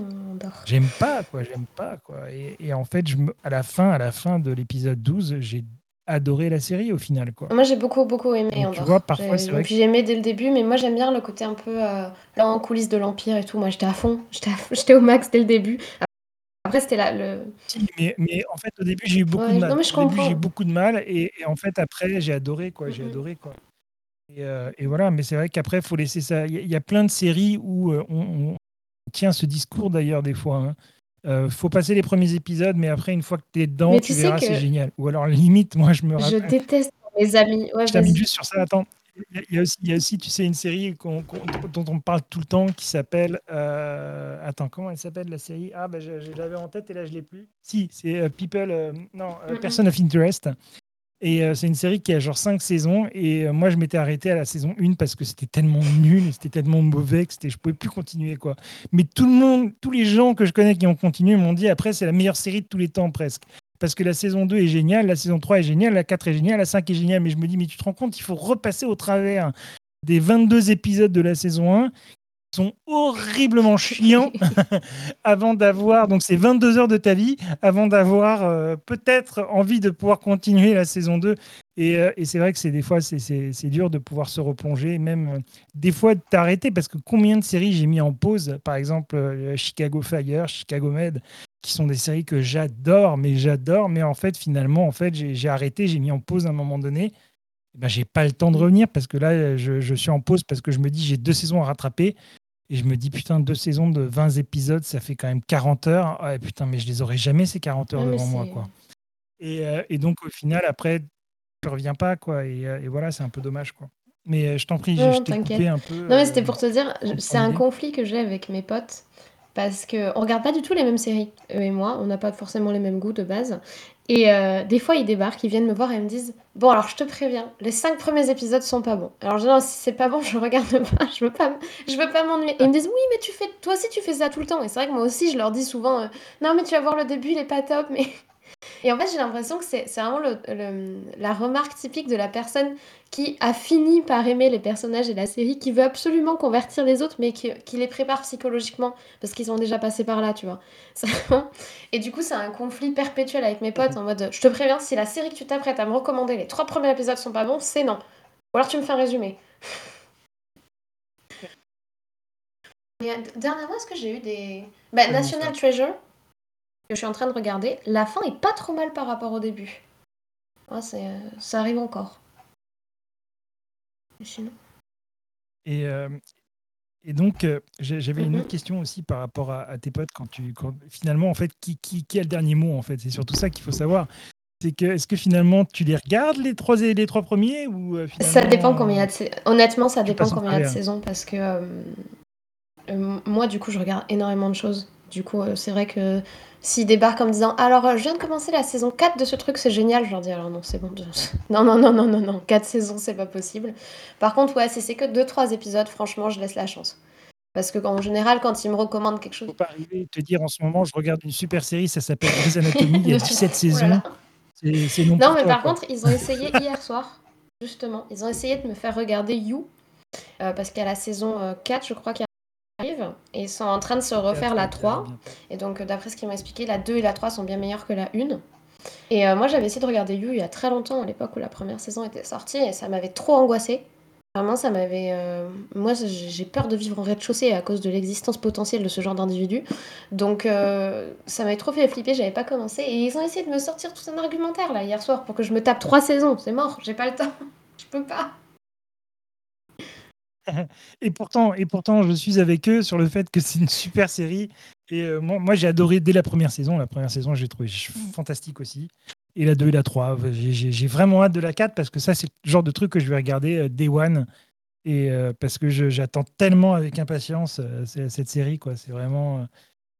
J'aime pas quoi, j'aime pas quoi. Et, en fait, je à la fin, à la fin de l'épisode 12, j'ai adoré la série au final quoi. Moi, j'ai beaucoup beaucoup aimé Tu vois, parfois c'est vrai. Puis j'ai aimé dès le début, mais moi j'aime bien le côté un peu euh, là en coulisses de l'empire et tout. Moi, j'étais à fond, j'étais au max dès le début. Après, c'était là le. mais, mais, en fait, au début, j'ai eu beaucoup de mal. j'ai eu beaucoup de mal, et, en fait, après, j'ai adoré, quoi. J'ai adoré, quoi. Euh, et, voilà, mais c'est vrai qu'après, il faut laisser ça. Il y, a plein de séries où euh, on, tient ce discours d'ailleurs des fois. Hein. Euh, faut passer les premiers épisodes, mais après, une fois que tu es dedans, tu, verras, c'est génial. Ou alors, limite, moi, je me rappelle. Je déteste mes amis. Ouais, je t'invite juste sur ça. Attends. Il y, a aussi, il y a aussi, tu sais, une série dont on parle tout le temps qui s'appelle. attends, comment elle s'appelle la série? Ah, ben, je, l'avais en tête et là, je l'ai plus. Si, c'est People. non, Person of Interest. Et euh, c'est une série qui a genre 5 saisons. Et euh, moi, je m'étais arrêté à la saison 1 parce que c'était tellement nul, c'était tellement mauvais que je pouvais plus continuer. quoi. Mais tout le monde, tous les gens que je connais qui ont continué m'ont dit après, c'est la meilleure série de tous les temps presque. Parce que la saison 2 est géniale, la saison 3 est géniale, la 4 est géniale, la 5 est géniale. Mais je me dis, mais tu te rends compte, il faut repasser au travers des 22 épisodes de la saison 1 sont horriblement chiants avant d'avoir, donc c'est 22 heures de ta vie, avant d'avoir euh, peut-être envie de pouvoir continuer la saison 2. Euh, et, c'est vrai que c'est des fois, c'est dur de pouvoir se replonger, même euh, des fois de t'arrêter, parce que combien de séries j'ai mis en pause, par exemple Chicago Fire, Chicago Med, qui sont des séries que j'adore, mais j'adore, mais en fait, finalement, en fait, j'ai arrêté, j'ai mis en pause à un moment donné. Eh ben, j'ai pas le temps de revenir parce que là, je, je, suis en pause parce que je me dis j'ai deux saisons à rattraper. Et je me dis, putain, deux saisons de 20 épisodes, ça fait quand même 40 heures. Ouais, putain, mais je les aurai jamais ces 40 heures devant moi, quoi. Et, euh, et, donc, au final, après, je reviens pas, quoi. Et, euh, et voilà, c'est un peu dommage, quoi. Mais euh, je t'en prie, je, t'ai coupé un peu. Non, mais c'était pour te dire, c'est un conflit que j'ai avec mes potes. Parce qu'on regarde pas du tout les mêmes séries, eux et moi. On n'a pas forcément les mêmes goûts de base. Et euh, des fois, ils débarquent, ils viennent me voir et me disent Bon, alors je te préviens, les cinq premiers épisodes sont pas bons. Alors je dis Non, si c'est pas bon, je regarde pas, je veux pas, je veux pas m'ennuyer. Ils me disent Oui, mais tu fais, toi aussi, tu fais ça tout le temps. Et c'est vrai que moi aussi, je leur dis souvent euh, Non, mais tu vas voir le début, il est pas top, mais et en fait, j'ai l'impression que c'est vraiment la remarque typique de la personne qui a fini par aimer les personnages et la série, qui veut absolument convertir les autres, mais qui, les prépare psychologiquement, parce qu'ils sont déjà passés par là, tu vois. Et du coup, c'est un conflit perpétuel avec mes potes, en mode, je te préviens, si la série que tu t'apprêtes à me recommander, les trois premiers épisodes sont pas bons, c'est non. Ou alors tu me fais un résumé. Euh, dernièrement, est-ce que j'ai eu des... Bah, National Treasure, que je suis en train de regarder, la fin est pas trop mal par rapport au début. Ah, c'est, ça arrive encore. Et, euh, et donc, euh, j'avais une autre mm-hmm. question aussi par rapport à, tes potes quand tu finalement en fait qui, qui, qui, a le dernier mot en fait? C'est surtout ça qu'il faut savoir c'est que est-ce que finalement tu les regardes les trois les trois premiers ou euh, ça dépend combien de honnêtement ça dépend combien de saisons parce que moi du coup je regarde énormément de choses du coup c'est vrai que S'ils débarquent en me disant Alors, euh, je viens de commencer la saison 4 de ce truc, c'est génial, je leur dis Alors, non, c'est bon. non, non, non, non, non, non, 4 saisons, c'est pas possible. Par contre, ouais, si c'est que 2-3 épisodes, franchement, je laisse la chance. Parce que, en général, quand ils me recommandent quelque chose. Faut pas arriver et te dire en ce moment, je regarde une super série, ça s'appelle Grey's Anatomy, il y a 17 saisons. C'est non, mais par contre, ils ont essayé hier soir, justement, ils ont essayé de me faire regarder You. Euh, parce qu'à la saison 4, euh, je crois qu'il y a et ils sont en train de se refaire la 3. Et donc, euh, d'après ce qu'ils m'ont expliqué, la 2 et la 3 sont bien meilleures que la 1. Et euh, moi, j'avais essayé de regarder You il y a très longtemps, à l'époque où la première saison était sortie, et ça m'avait trop angoissée. Vraiment, ça m'avait. Euh, moi, j'ai peur de vivre en rez-de-chaussée à cause de l'existence potentielle de ce genre d'individu. Donc, ça m'avait trop fait flipper, j'avais pas commencé. Et ils ont essayé de me sortir tout un argumentaire là hier soir pour que je me tape trois saisons. C'est mort, j'ai pas le temps. je peux pas. et pourtant, et pourtant, je suis avec eux sur le fait que c'est une super série. Et euh, moi, j'ai adoré dès la première saison. La première saison, j'ai trouvé fantastique aussi. Et la 2 et la 3. J'ai vraiment hâte de la 4 parce que ça, c'est le genre de truc que je vais regarder euh, Day One. Et euh, parce que j'attends tellement avec impatience cette série. C'est vraiment.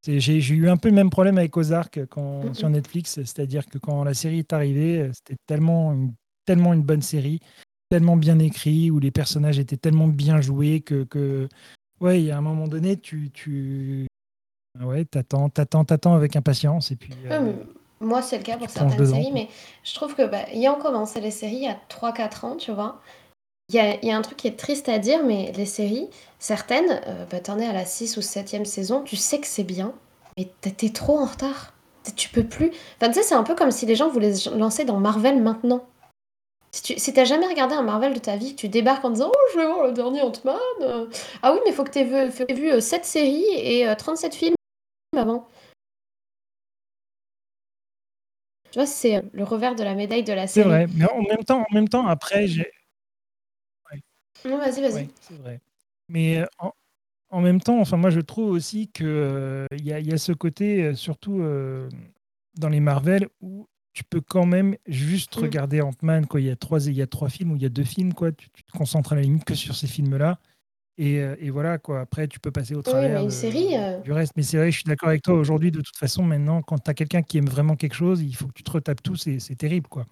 J'ai eu un peu le même problème avec Ozark quand, sur Netflix. C'est-à-dire que quand la série est arrivée, c'était tellement tellement une bonne série tellement bien écrit, où les personnages étaient tellement bien joués que, que ouais, il y a un moment donné, tu, tu ouais, t'attends, t'attends, t'attends avec impatience et puis. Euh, Moi, c'est le cas pour certaines séries, mais je trouve que, bah, ayant commencé les séries il y a 3-4 ans, tu vois, il y y a un truc qui est triste à dire, mais les séries, certaines, euh, bah, t'en es à la 6 ou septième saison, tu sais que c'est bien, mais t'es trop en retard. Tu peux plus. Enfin, tu sais, c'est un peu comme si les gens voulaient se lancer dans Marvel maintenant. Si tu si t'as jamais regardé un Marvel de ta vie, que tu débarques en disant Oh, je vais voir le dernier Ant-Man. euh. Ah oui, mais faut que t'aies vu, t'aies vu euh, 7 séries et euh, 37 films avant. Tu vois, c'est euh, le revers de la médaille de la C'est série. vrai, mais en même temps, en même temps, après, j'ai. ouais, Non, vas-y, vas-y. ouais, c'est vrai. Mais euh, en, en même temps, enfin, moi, je trouve aussi que euh, il y y a ce côté, euh, surtout euh, dans les Marvel, où tu peux quand même juste Mm. regarder Ant-Man, quoi. Il y a trois, il y a trois films ou il y a deux films, quoi. Tu, tu te concentres à la limite que sur ces films-là. Et, euh, et voilà, quoi. Après, tu peux passer au Oui, travers mais une de- série. euh, du reste. Mais c'est vrai, je suis d'accord avec toi. Aujourd'hui, de toute façon, maintenant, quand tu as quelqu'un qui aime vraiment quelque chose, il faut que tu te retapes tout. C'est c'est terrible, quoi.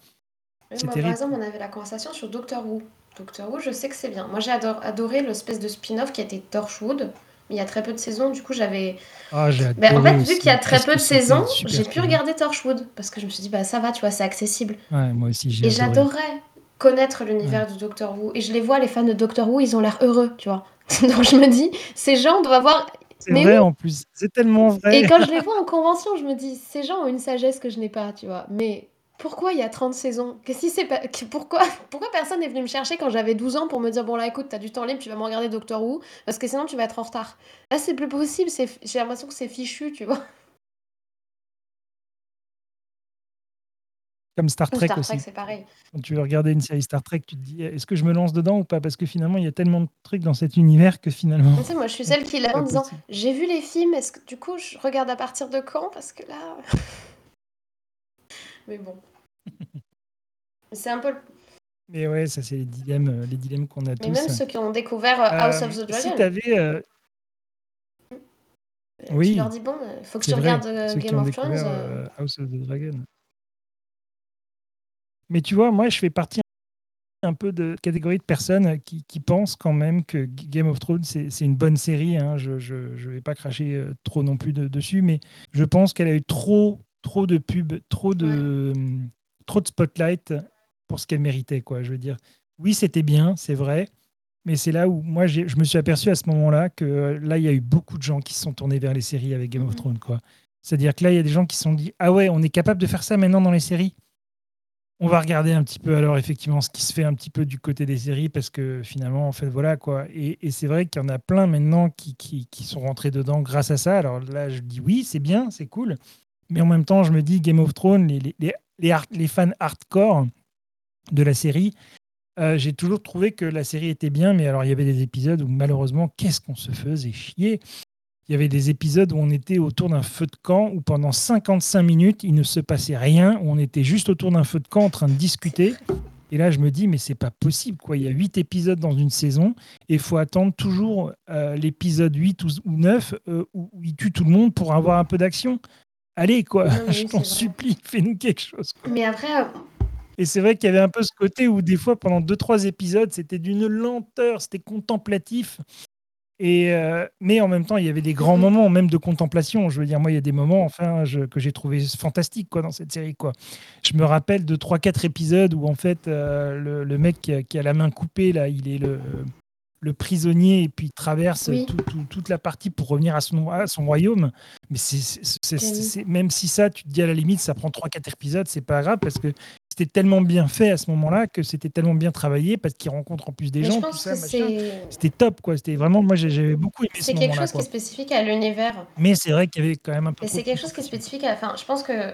Oui, C'est Moi, terrible. par exemple, on avait la conversation sur Doctor Who. Doctor Who, je sais que c'est bien. Moi, j'ai ador- adoré l'espèce de spin-off qui était Torchwood. Il y a très peu de saisons, du coup, j'avais. Ah, Ben, en fait, vu qu'il y a très peu de saisons, j'ai pu regarder Torchwood. Parce que je me suis dit, bah ça va, tu vois, c'est accessible. Ouais, moi aussi, j'ai Et j'adorais connaître l'univers du Doctor Who. Et je les vois, les fans de Doctor Who, ils ont l'air heureux, tu vois. Donc je me dis, ces gens doivent avoir. C'est Mais vrai oui, en plus. C'est tellement vrai. Et quand je les vois en convention, je me dis, ces gens ont une sagesse que je n'ai pas, tu vois. Mais pourquoi il y a 30 saisons? Qu'est-ce qui s'est pas... pourquoi... pourquoi personne n'est venu me chercher quand j'avais 12 ans pour me dire, bon là écoute, t'as du temps libre, tu vas me regarder Doctor Who, parce que sinon tu vas être en retard. Là c'est plus possible, c'est... j'ai l'impression que c'est fichu, tu vois. Comme Star Trek Star aussi. Trek, c'est pareil. Quand tu veux regarder une série Star Trek, tu te dis est-ce que je me lance dedans ou pas? Parce que finalement, il y a tellement de trucs dans cet univers que finalement. Tu sais, moi je suis celle qui l'a en disant, j'ai vu les films, est-ce que du coup je regarde à partir de quand? Parce que là... Mais bon. C'est un peu... le- Mais ouais, ça, c'est les dilemmes, euh, les dilemmes qu'on a Mais tous. même ceux qui ont découvert euh, House Euh, of the si Dragon. tu avais. Euh, oui, Tu leur dis, bon, il faut que tu vrai, regardes euh, ceux Game of Thrones. euh, euh, House of the Dragon. Mais tu vois, moi, je fais partie un peu de catégorie de personnes qui, qui pensent quand même que Game of Thrones, c'est une bonne série. hein. Je ne vais pas cracher euh, trop non plus de- dessus, mais je pense qu'elle a eu trop, trop de pubs, trop de, hum, trop de spotlight pour ce qu'elle méritait. Quoi. Je veux dire, oui, c'était bien, c'est vrai, mais c'est là où moi, je me suis aperçu à ce moment-là que euh, là, il y a eu beaucoup de gens qui se sont tournés vers les séries avec Game of Mhm. Thrones. quoi. C'est-à-dire que là, il y a des gens qui se sont dit Ah ouais, on est capable de faire ça maintenant dans les séries? On va regarder un petit peu alors effectivement ce qui se fait un petit peu du côté des séries parce que finalement en fait voilà quoi et, et c'est vrai qu'il y en a plein maintenant qui, qui, qui sont rentrés dedans grâce à ça alors là je dis oui c'est bien c'est cool mais en même temps je me dis Game of Thrones les, fans hardcore de la série euh, j'ai toujours trouvé que la série était bien mais alors il y avait des épisodes où malheureusement qu'est-ce qu'on se faisait chier il y avait des épisodes où on était autour d'un feu de camp où pendant 55 minutes, il ne se passait rien, où on était juste autour d'un feu de camp en train de discuter. Et là, je me dis, mais c'est pas possible. quoi. Il y a 8 épisodes dans une saison et il faut attendre toujours euh, l'épisode 8 ou, ou 9 euh, où il tue tout le monde pour avoir un peu d'action. Allez, quoi, Non, je t'en supplie, fais-nous quelque chose. quoi. Mais après, euh, Et c'est vrai qu'il y avait un peu ce côté où des fois, pendant 2-3 épisodes, c'était d'une lenteur, c'était contemplatif. Et euh, mais en même temps, il y avait des grands Mhm. moments, même de contemplation. Je veux dire, moi, il y a des moments, enfin, je- que j'ai trouvé fantastiques quoi, dans cette série. Quoi. Je me rappelle de 3-4 épisodes où, en fait, euh, le, le mec qui a, qui a la main coupée, là, il est le, le prisonnier et puis il traverse Oui. tout- tout- toute la partie pour revenir à son, à son royaume. Mais c'est, c'est- même si ça, tu te dis à la limite, ça prend 3-4 épisodes, c'est pas grave parce que c'était tellement bien fait à ce moment-là que c'était tellement bien travaillé parce qu'il rencontre en plus des mais gens, tout ça, C'était top, quoi. C'était vraiment, moi, j'avais beaucoup aimé ce c'est quelque chose qui est spécifique à l'univers. Mais c'est vrai qu'il y avait quand même un peu. Et c'est quelque chose qui est spécifique à. Enfin, je pense que, euh,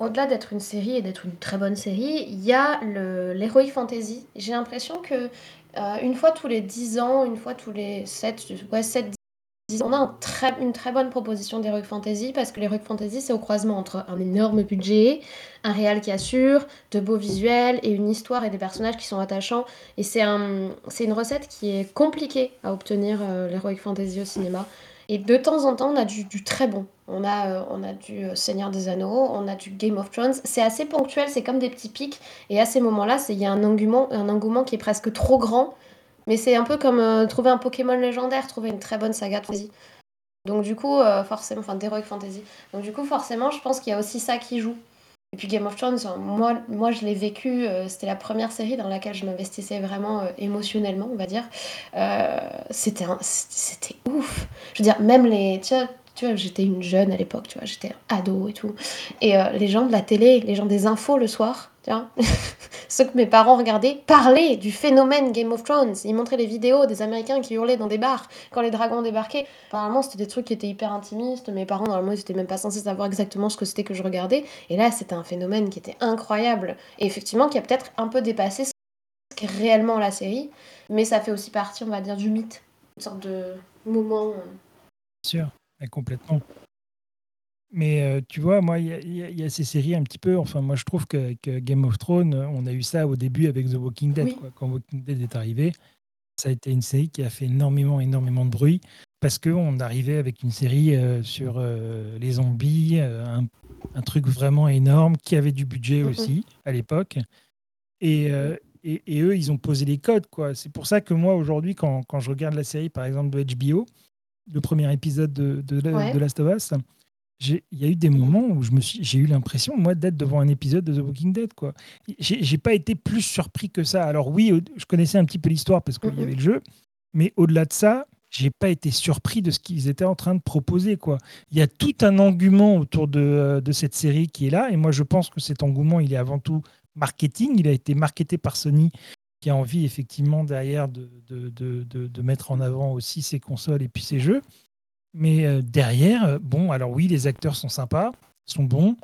au-delà d'être une série et d'être une très bonne série, il y a l'heroic fantasy. J'ai l'impression que, euh, une fois tous les 10 ans, une fois tous les 7, ouais, 7 10 ans, on a une très bonne proposition d'heroic fantasy parce que l'heroic fantasy, c'est au croisement entre un énorme budget, un réal qui assure, de beaux visuels et une histoire et des personnages qui sont attachants. Et c'est un, c'est une recette qui est compliquée à obtenir, euh, l'heroic fantasy au cinéma. Et de temps en temps, on a du très bon. On a, euh, on a du euh, Seigneur des Anneaux, on a du Game of Thrones. C'est assez ponctuel, c'est comme des petits pics. Et à ces moments-là, il y a un engouement, un engouement qui est presque trop grand. Mais c'est un peu comme euh, trouver un Pokémon légendaire, trouver une très bonne saga de fantasy. Donc du coup, forcément, enfin d'heroic fantasy. Donc du coup, forcément, je pense qu'il y a aussi ça qui joue. Et puis Game of Thrones, moi, moi je l'ai vécu, c'était la première série dans laquelle je m'investissais vraiment émotionnellement, on va dire. Euh, c'était, c'était ouf. Je veux dire, même les... tu vois j'étais une jeune à l'époque, tu vois, j'étais ado et tout. Et les gens de la télé, les gens des infos le soir, ceux que mes parents regardaient, parlaient du phénomène Game of Thrones. Ils montraient les vidéos des Américains qui hurlaient dans des bars quand les dragons débarquaient. Apparemment, c'était des trucs qui étaient hyper intimistes. Mes parents, normalement, ils étaient même pas censés savoir exactement ce que c'était que je regardais. Et là, c'était un phénomène qui était incroyable. Et effectivement, qui a peut-être un peu dépassé ce qu'est réellement la série. Mais ça fait aussi partie, on va dire, du mythe. Une sorte de moment. Euh. Bien sûr, complètement. Mais euh, tu vois, moi, il y, a ces séries un petit peu. Enfin, moi, je trouve que, Game of Thrones, on a eu ça au début avec The Walking Dead. Quoi. Quand Walking Dead est arrivé, ça a été une série qui a fait énormément, énormément de bruit parce qu'on arrivait avec une série euh, sur euh, les zombies, un, truc vraiment énorme qui avait du budget aussi à l'époque. Et, et, eux, ils ont posé les codes. quoi. C'est pour ça que moi, aujourd'hui, quand, quand, je regarde la série, par exemple, de HBO, le premier épisode de, de, de Last of Us, il y a eu des moments où j'ai eu l'impression, moi, d'être devant un épisode de The Walking Dead. Quoi. J'ai, pas été plus surpris que ça. Alors oui, je connaissais un petit peu l'histoire parce qu'il y avait le jeu, mais au-delà de ça, j'ai pas été surpris de ce qu'ils étaient en train de proposer. Quoi. Il y a tout un engouement autour de, euh, de cette série qui est là, et moi je pense que cet engouement, il est avant tout marketing. Il a été marketé par Sony qui a envie effectivement derrière de, de, de, de mettre en avant aussi ses consoles et puis ses jeux. Mais euh, derrière, euh, bon, alors oui, les acteurs sont sympas, sont bons.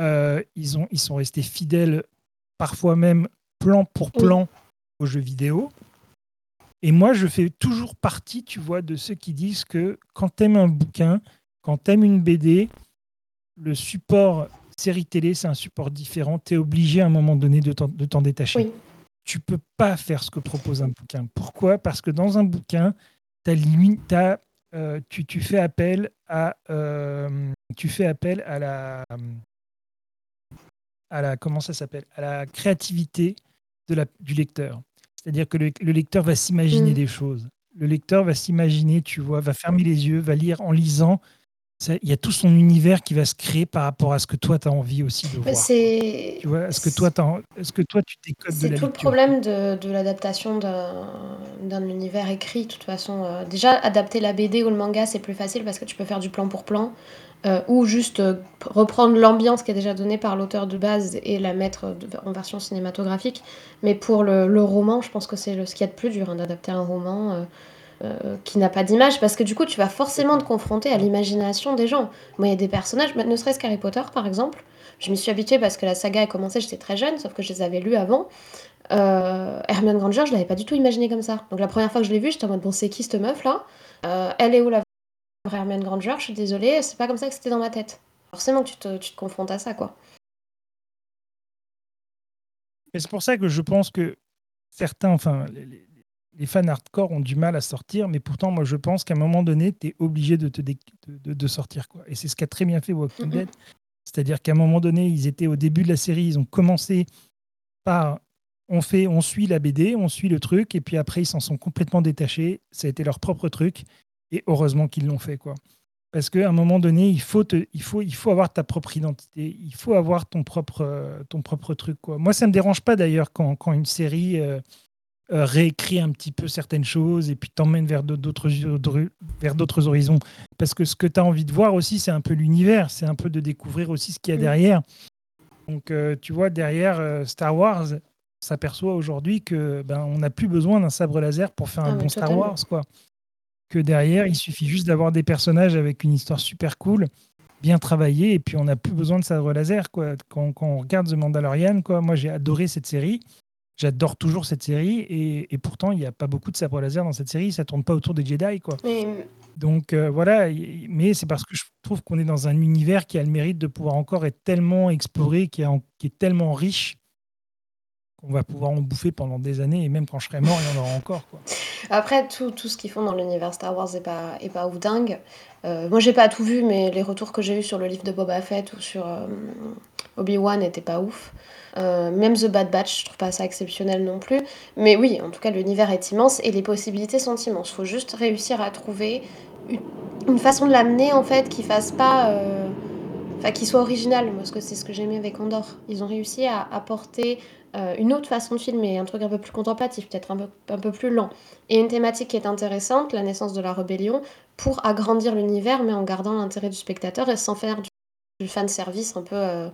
Euh, ils, ont, ils sont restés fidèles, parfois même plan pour plan, aux jeux vidéo. Et moi, je fais toujours partie, tu vois, de ceux qui disent que quand tu aimes un bouquin, quand tu aimes une BD, le support série télé, c'est un support différent. Tu es obligé à un moment donné de t'en détacher. Tu peux pas faire ce que propose un bouquin. Pourquoi? Parce que dans un bouquin, tu as, as, euh, tu, tu, fais appel à euh, tu fais appel à la à la comment ça s'appelle? À la créativité de la, du lecteur. C'est-à-dire que le, lecteur va s'imaginer mm. des choses. Le lecteur va s'imaginer, tu vois, va fermer les yeux, va lire en lisant il y a tout son univers qui va se créer par rapport à ce que toi tu as envie aussi de voir. C'est tu vois, est-ce que toi est-ce que toi tu décodes C'est tout le problème de, de l'adaptation d'un univers écrit de toute façon. Euh, déjà adapter la BD ou le manga, c'est plus facile parce que tu peux faire du plan pour plan euh, ou juste euh, reprendre l'ambiance qui est déjà donnée par l'auteur de base et la mettre en version cinématographique. Mais pour le, le roman, je pense que c'est ce qu'il y a de plus dur hein, d'adapter un roman. Euh, qui n'a pas d'image, parce que du coup, tu vas forcément te confronter à l'imagination des gens. Moi, il y a des personnages, ne serait-ce qu'Harry Potter, par exemple. Je m'y suis habituée parce que la saga a commencé, j'étais très jeune, sauf que je les avais lus avant. Euh, Hermione Granger, je l'avais pas du tout imaginé comme ça. Donc la première fois que je l'ai vue, j'étais en mode, bon, c'est qui cette meuf là? Euh, Elle est où la vraie Hermione Granger? Je suis désolée, c'est pas comme ça que c'était dans ma tête. Forcément que tu te, tu te confrontes à ça, quoi. c'est pour ça que je pense que certains, enfin, les, les fans hardcore ont du mal à sortir, mais pourtant, moi, je pense qu'à un moment donné, tu es obligé de, te de, sortir. Quoi. Et c'est ce qu'a très bien fait Walking Dead. C'est-à-dire qu'à un moment donné, ils étaient au début de la série, ils ont commencé par on fait, on suit la BD, on suit le truc, et puis après, ils s'en sont complètement détachés. Ça a été leur propre truc, et heureusement qu'ils l'ont fait. quoi. Parce qu'à un moment donné, il faut, il, faut, il faut avoir ta propre identité, il faut avoir ton propre, ton propre truc. Quoi. Moi, ça ne me dérange pas d'ailleurs quand, quand une série. Euh, euh, réécrit un petit peu certaines choses et puis t'emmène vers d'autres vers d'autres horizons. Parce que ce que tu as envie de voir aussi, c'est un peu l'univers, c'est un peu de découvrir aussi ce qu'il y a mm. derrière. Donc, euh, tu vois, derrière euh, Star Wars, on s'aperçoit aujourd'hui que ben, on n'a plus besoin d'un sabre laser pour faire un ah, bon Star Wars, quoi. Que derrière, il suffit juste d'avoir des personnages avec une histoire super cool, bien travaillée, et puis on n'a plus besoin de sabre laser, quoi. Quand, quand on regarde The Mandalorian, quoi, moi j'ai adoré cette série. J'adore toujours cette série et, pourtant il n'y a pas beaucoup de sabre laser dans cette série, ça tourne pas autour des Jedi quoi. Donc euh, voilà, mais c'est parce que je trouve qu'on est dans un univers qui a le mérite de pouvoir encore être tellement exploré, qui, est tellement riche qu'on va pouvoir en bouffer pendant des années et même quand je serai mort, il y en aura encore quoi. Après tout, tout ce qu'ils font dans l'univers Star Wars est pas est pas ouf dingue. Euh, moi j'ai pas tout vu, mais les retours que j'ai eu sur le livre de Boba Fett ou sur euh, Obi-Wan n'étaient pas ouf. Euh, même The Bad Batch, je trouve pas ça exceptionnel non plus. Mais oui, en tout cas, l'univers est immense et les possibilités sont immenses. Il faut juste réussir à trouver une, façon de l'amener, en fait, qui fasse pas... Euh, enfin, qui soit original. Moi, que c'est ce que j'aimais avec Andorre. Ils ont réussi à apporter euh, une autre façon de filmer, un truc un peu plus contemplatif, peut-être un peu, plus lent. Et une thématique qui est intéressante, la naissance de la rébellion, pour agrandir l'univers, mais en gardant l'intérêt du spectateur et sans faire du, fan service un peu.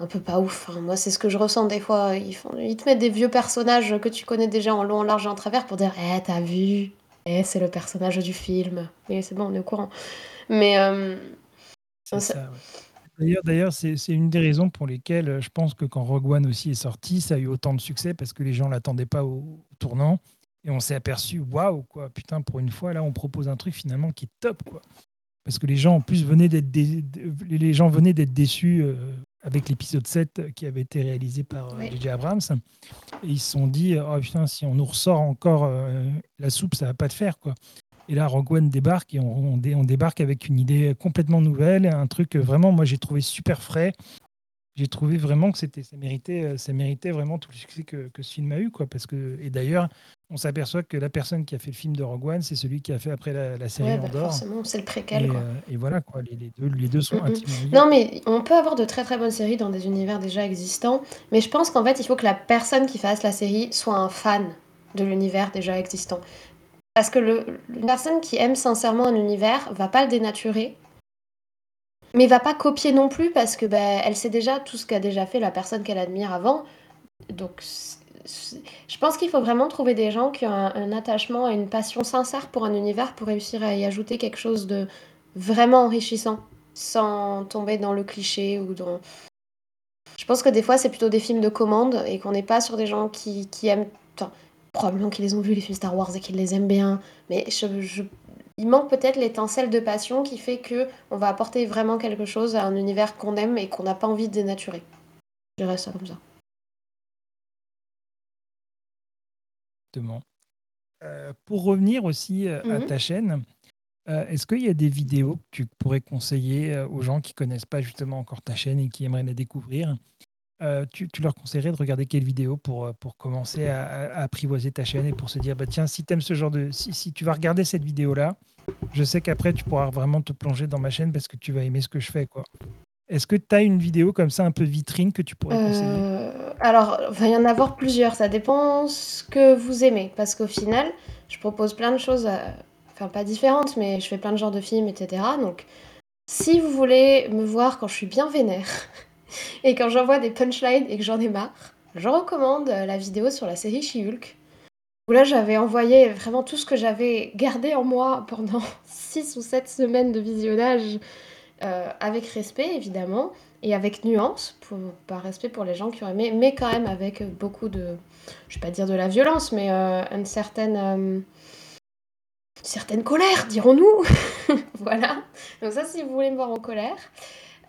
Un peu pas ouf. moi, c'est ce que je ressens des fois. Ils, font, ils te mettent des vieux personnages que tu connais déjà en long, en large et en travers pour dire Eh, t'as vu? Eh, c'est le personnage du film. Mais c'est bon, on est au courant. Mais. Euh, ça, D'ailleurs, d'ailleurs, c'est une des raisons pour lesquelles euh, je pense que quand Rogue One aussi est sorti, ça a eu autant de succès parce que les gens l'attendaient pas au tournant et on s'est aperçu, waouh, quoi, putain, pour une fois, là, on propose un truc finalement qui est top, quoi. Parce que les gens, en plus, venaient d'être les gens venaient d'être déçus euh, avec l'épisode 7 qui avait été réalisé par J.J. Abrams. Et ils se sont dit, oh putain, si on nous ressort encore la soupe, ça va pas te faire, quoi. Et là, Rogue One débarque et on, on, débarque avec une idée complètement nouvelle, un truc vraiment, moi, j'ai trouvé super frais. J'ai trouvé vraiment que c'était, ça méritait, euh, ça méritait vraiment tout le succès que, que ce film a eu, quoi. Parce que, et d'ailleurs, on s'aperçoit que la personne qui a fait le film de Rogue One, c'est celui qui a fait après la, série ouais, bah Forcément, c'est le préquel. Et, euh, et voilà, quoi, les, les, deux, les deux sont intimement Non, mais on peut avoir de très très bonnes séries dans des univers déjà existants, mais je pense qu'en fait, il faut que la personne qui fasse la série soit un fan de l'univers déjà existant. Parce que le, une personne qui aime sincèrement un univers va pas le dénaturer, mais va pas copier non plus parce que ben, elle sait déjà tout ce qu'a déjà fait la personne qu'elle admire avant. Donc je pense qu'il faut vraiment trouver des gens qui ont un, attachement et une passion sincère pour un univers pour réussir à y ajouter quelque chose de vraiment enrichissant sans tomber dans le cliché ou dans... Je pense que des fois c'est plutôt des films de commande et qu'on n'est pas sur des gens qui, qui aiment probablement qu'ils les ont vus, les films Star Wars, et qu'ils les aiment bien. Mais je, il manque peut-être l'étincelle de passion qui fait que on va apporter vraiment quelque chose à un univers qu'on aime et qu'on n'a pas envie de dénaturer. Je dirais ça comme ça. Exactement. Euh, pour revenir aussi euh, à mhm. ta chaîne, euh, est-ce qu'il y a des vidéos que tu pourrais conseiller aux gens qui connaissent pas justement encore ta chaîne et qui aimeraient la découvrir euh, tu, leur conseillerais de regarder quelle vidéo pour, pour commencer à, apprivoiser ta chaîne et pour se dire bah tiens si aimes ce genre de si, si, tu vas regarder cette vidéo là je sais qu'après tu pourras vraiment te plonger dans ma chaîne parce que tu vas aimer ce que je fais quoi est-ce que tu as une vidéo comme ça un peu vitrine que tu pourrais conseiller? Alors il va y en avoir plusieurs ça dépend ce que vous aimez. Parce qu'au final je propose plein de choses enfin pas différentes mais je fais plein de genres de films etc donc si vous voulez me voir quand je suis bien vénère et quand j'envoie des punchlines et que j'en ai marre, je recommande la vidéo sur la série She-Hulk. Où là, j'avais envoyé vraiment tout ce que j'avais gardé en moi pendant 6 ou 7 semaines de visionnage, euh, avec respect évidemment, et avec nuance, pour, par respect pour les gens qui ont aimé, mais quand même avec beaucoup de, je vais pas dire de la violence, mais euh, une certaine, euh, certaine colère, dirons-nous. voilà. Donc ça, si vous voulez me voir en colère.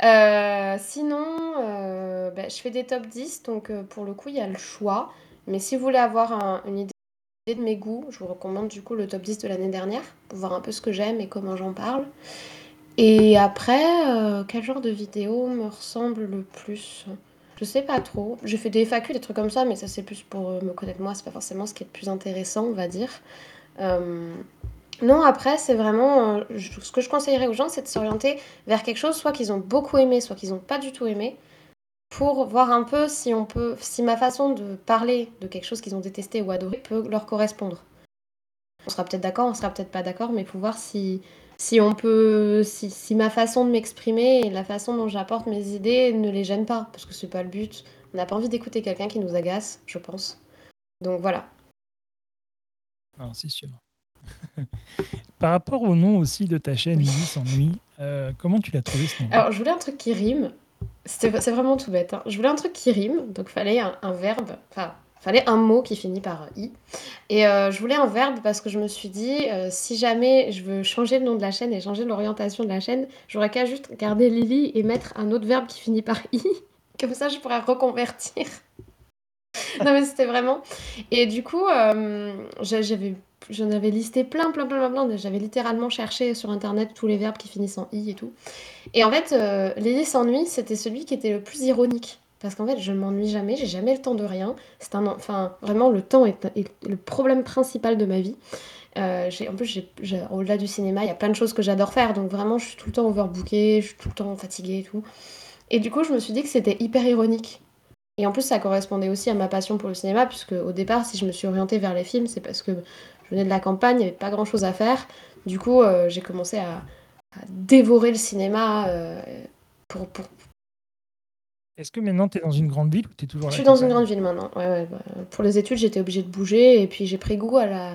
Euh, sinon, euh, bah, je fais des top 10, donc pour le coup, il y a le choix. Mais si vous voulez avoir une idée de mes goûts, je vous recommande du coup le top 10 de l'année dernière, pour voir un peu ce que j'aime et comment j'en parle. Et après, quel genre de vidéo me ressemble le plus? Je sais pas trop. J'ai fait des FAQ, des trucs comme ça, mais ça c'est plus pour me connaître moi, c'est pas forcément ce qui est le plus intéressant, on va dire. Non, après, c'est vraiment. Euh, ce que je conseillerais aux gens, c'est de s'orienter vers quelque chose, soit qu'ils ont beaucoup aimé, soit qu'ils n'ont pas du tout aimé, pour voir un peu si on peut, si ma façon de parler de quelque chose qu'ils ont détesté ou adoré peut leur correspondre. On sera peut-être d'accord, on sera peut-être pas d'accord, mais pour voir si, si on peut, si, si ma façon de m'exprimer et la façon dont j'apporte mes idées ne les gêne pas, parce que c'est pas le but. On n'a pas envie d'écouter quelqu'un qui nous agace, je pense. Donc voilà. Non, c'est sûr. Par rapport au nom aussi de ta chaîne, Lily s'ennuie, euh, comment tu l'as trouvé ce nom? Alors, je voulais un truc qui rime. C'est vraiment tout bête. Hein. Je voulais un truc qui rime, donc fallait un, verbe, enfin, fallait un mot qui finit par i. Et euh, je voulais un verbe parce que je me suis dit, euh, si jamais je veux changer le nom de la chaîne et changer l'orientation de la chaîne, j'aurais qu'à juste garder Lily et mettre un autre verbe qui finit par i. Comme ça, je pourrais reconvertir. non mais c'était vraiment. Et du coup, j'avais J'en avais listé plein, plein, plein, plein, J'avais littéralement cherché sur internet tous les verbes qui finissent en i et tout. Et en fait, euh, Lily s'ennuie, c'était celui qui était le plus ironique. Parce qu'en fait, je ne m'ennuie jamais, j'ai jamais le temps de rien. C'est un, enfin, vraiment, le temps est, le problème principal de ma vie. en plus, au-delà du cinéma, il y a plein de choses que j'adore faire. Donc vraiment, je suis tout le temps overbookée, je suis tout le temps fatiguée et tout. Et du coup, je me suis dit que c'était hyper ironique. Et en plus, ça correspondait aussi à ma passion pour le cinéma, puisque au départ, si je me suis orientée vers les films, c'est parce que je venais de la campagne, il n'y avait pas grand-chose à faire. Du coup, j'ai commencé à, dévorer le cinéma pour, pour, est-ce que maintenant tu es dans une grande ville ou tu es toujours Je suis dans une grande ville maintenant. Ouais, bah, pour les études, j'étais obligée de bouger et puis j'ai pris goût à la...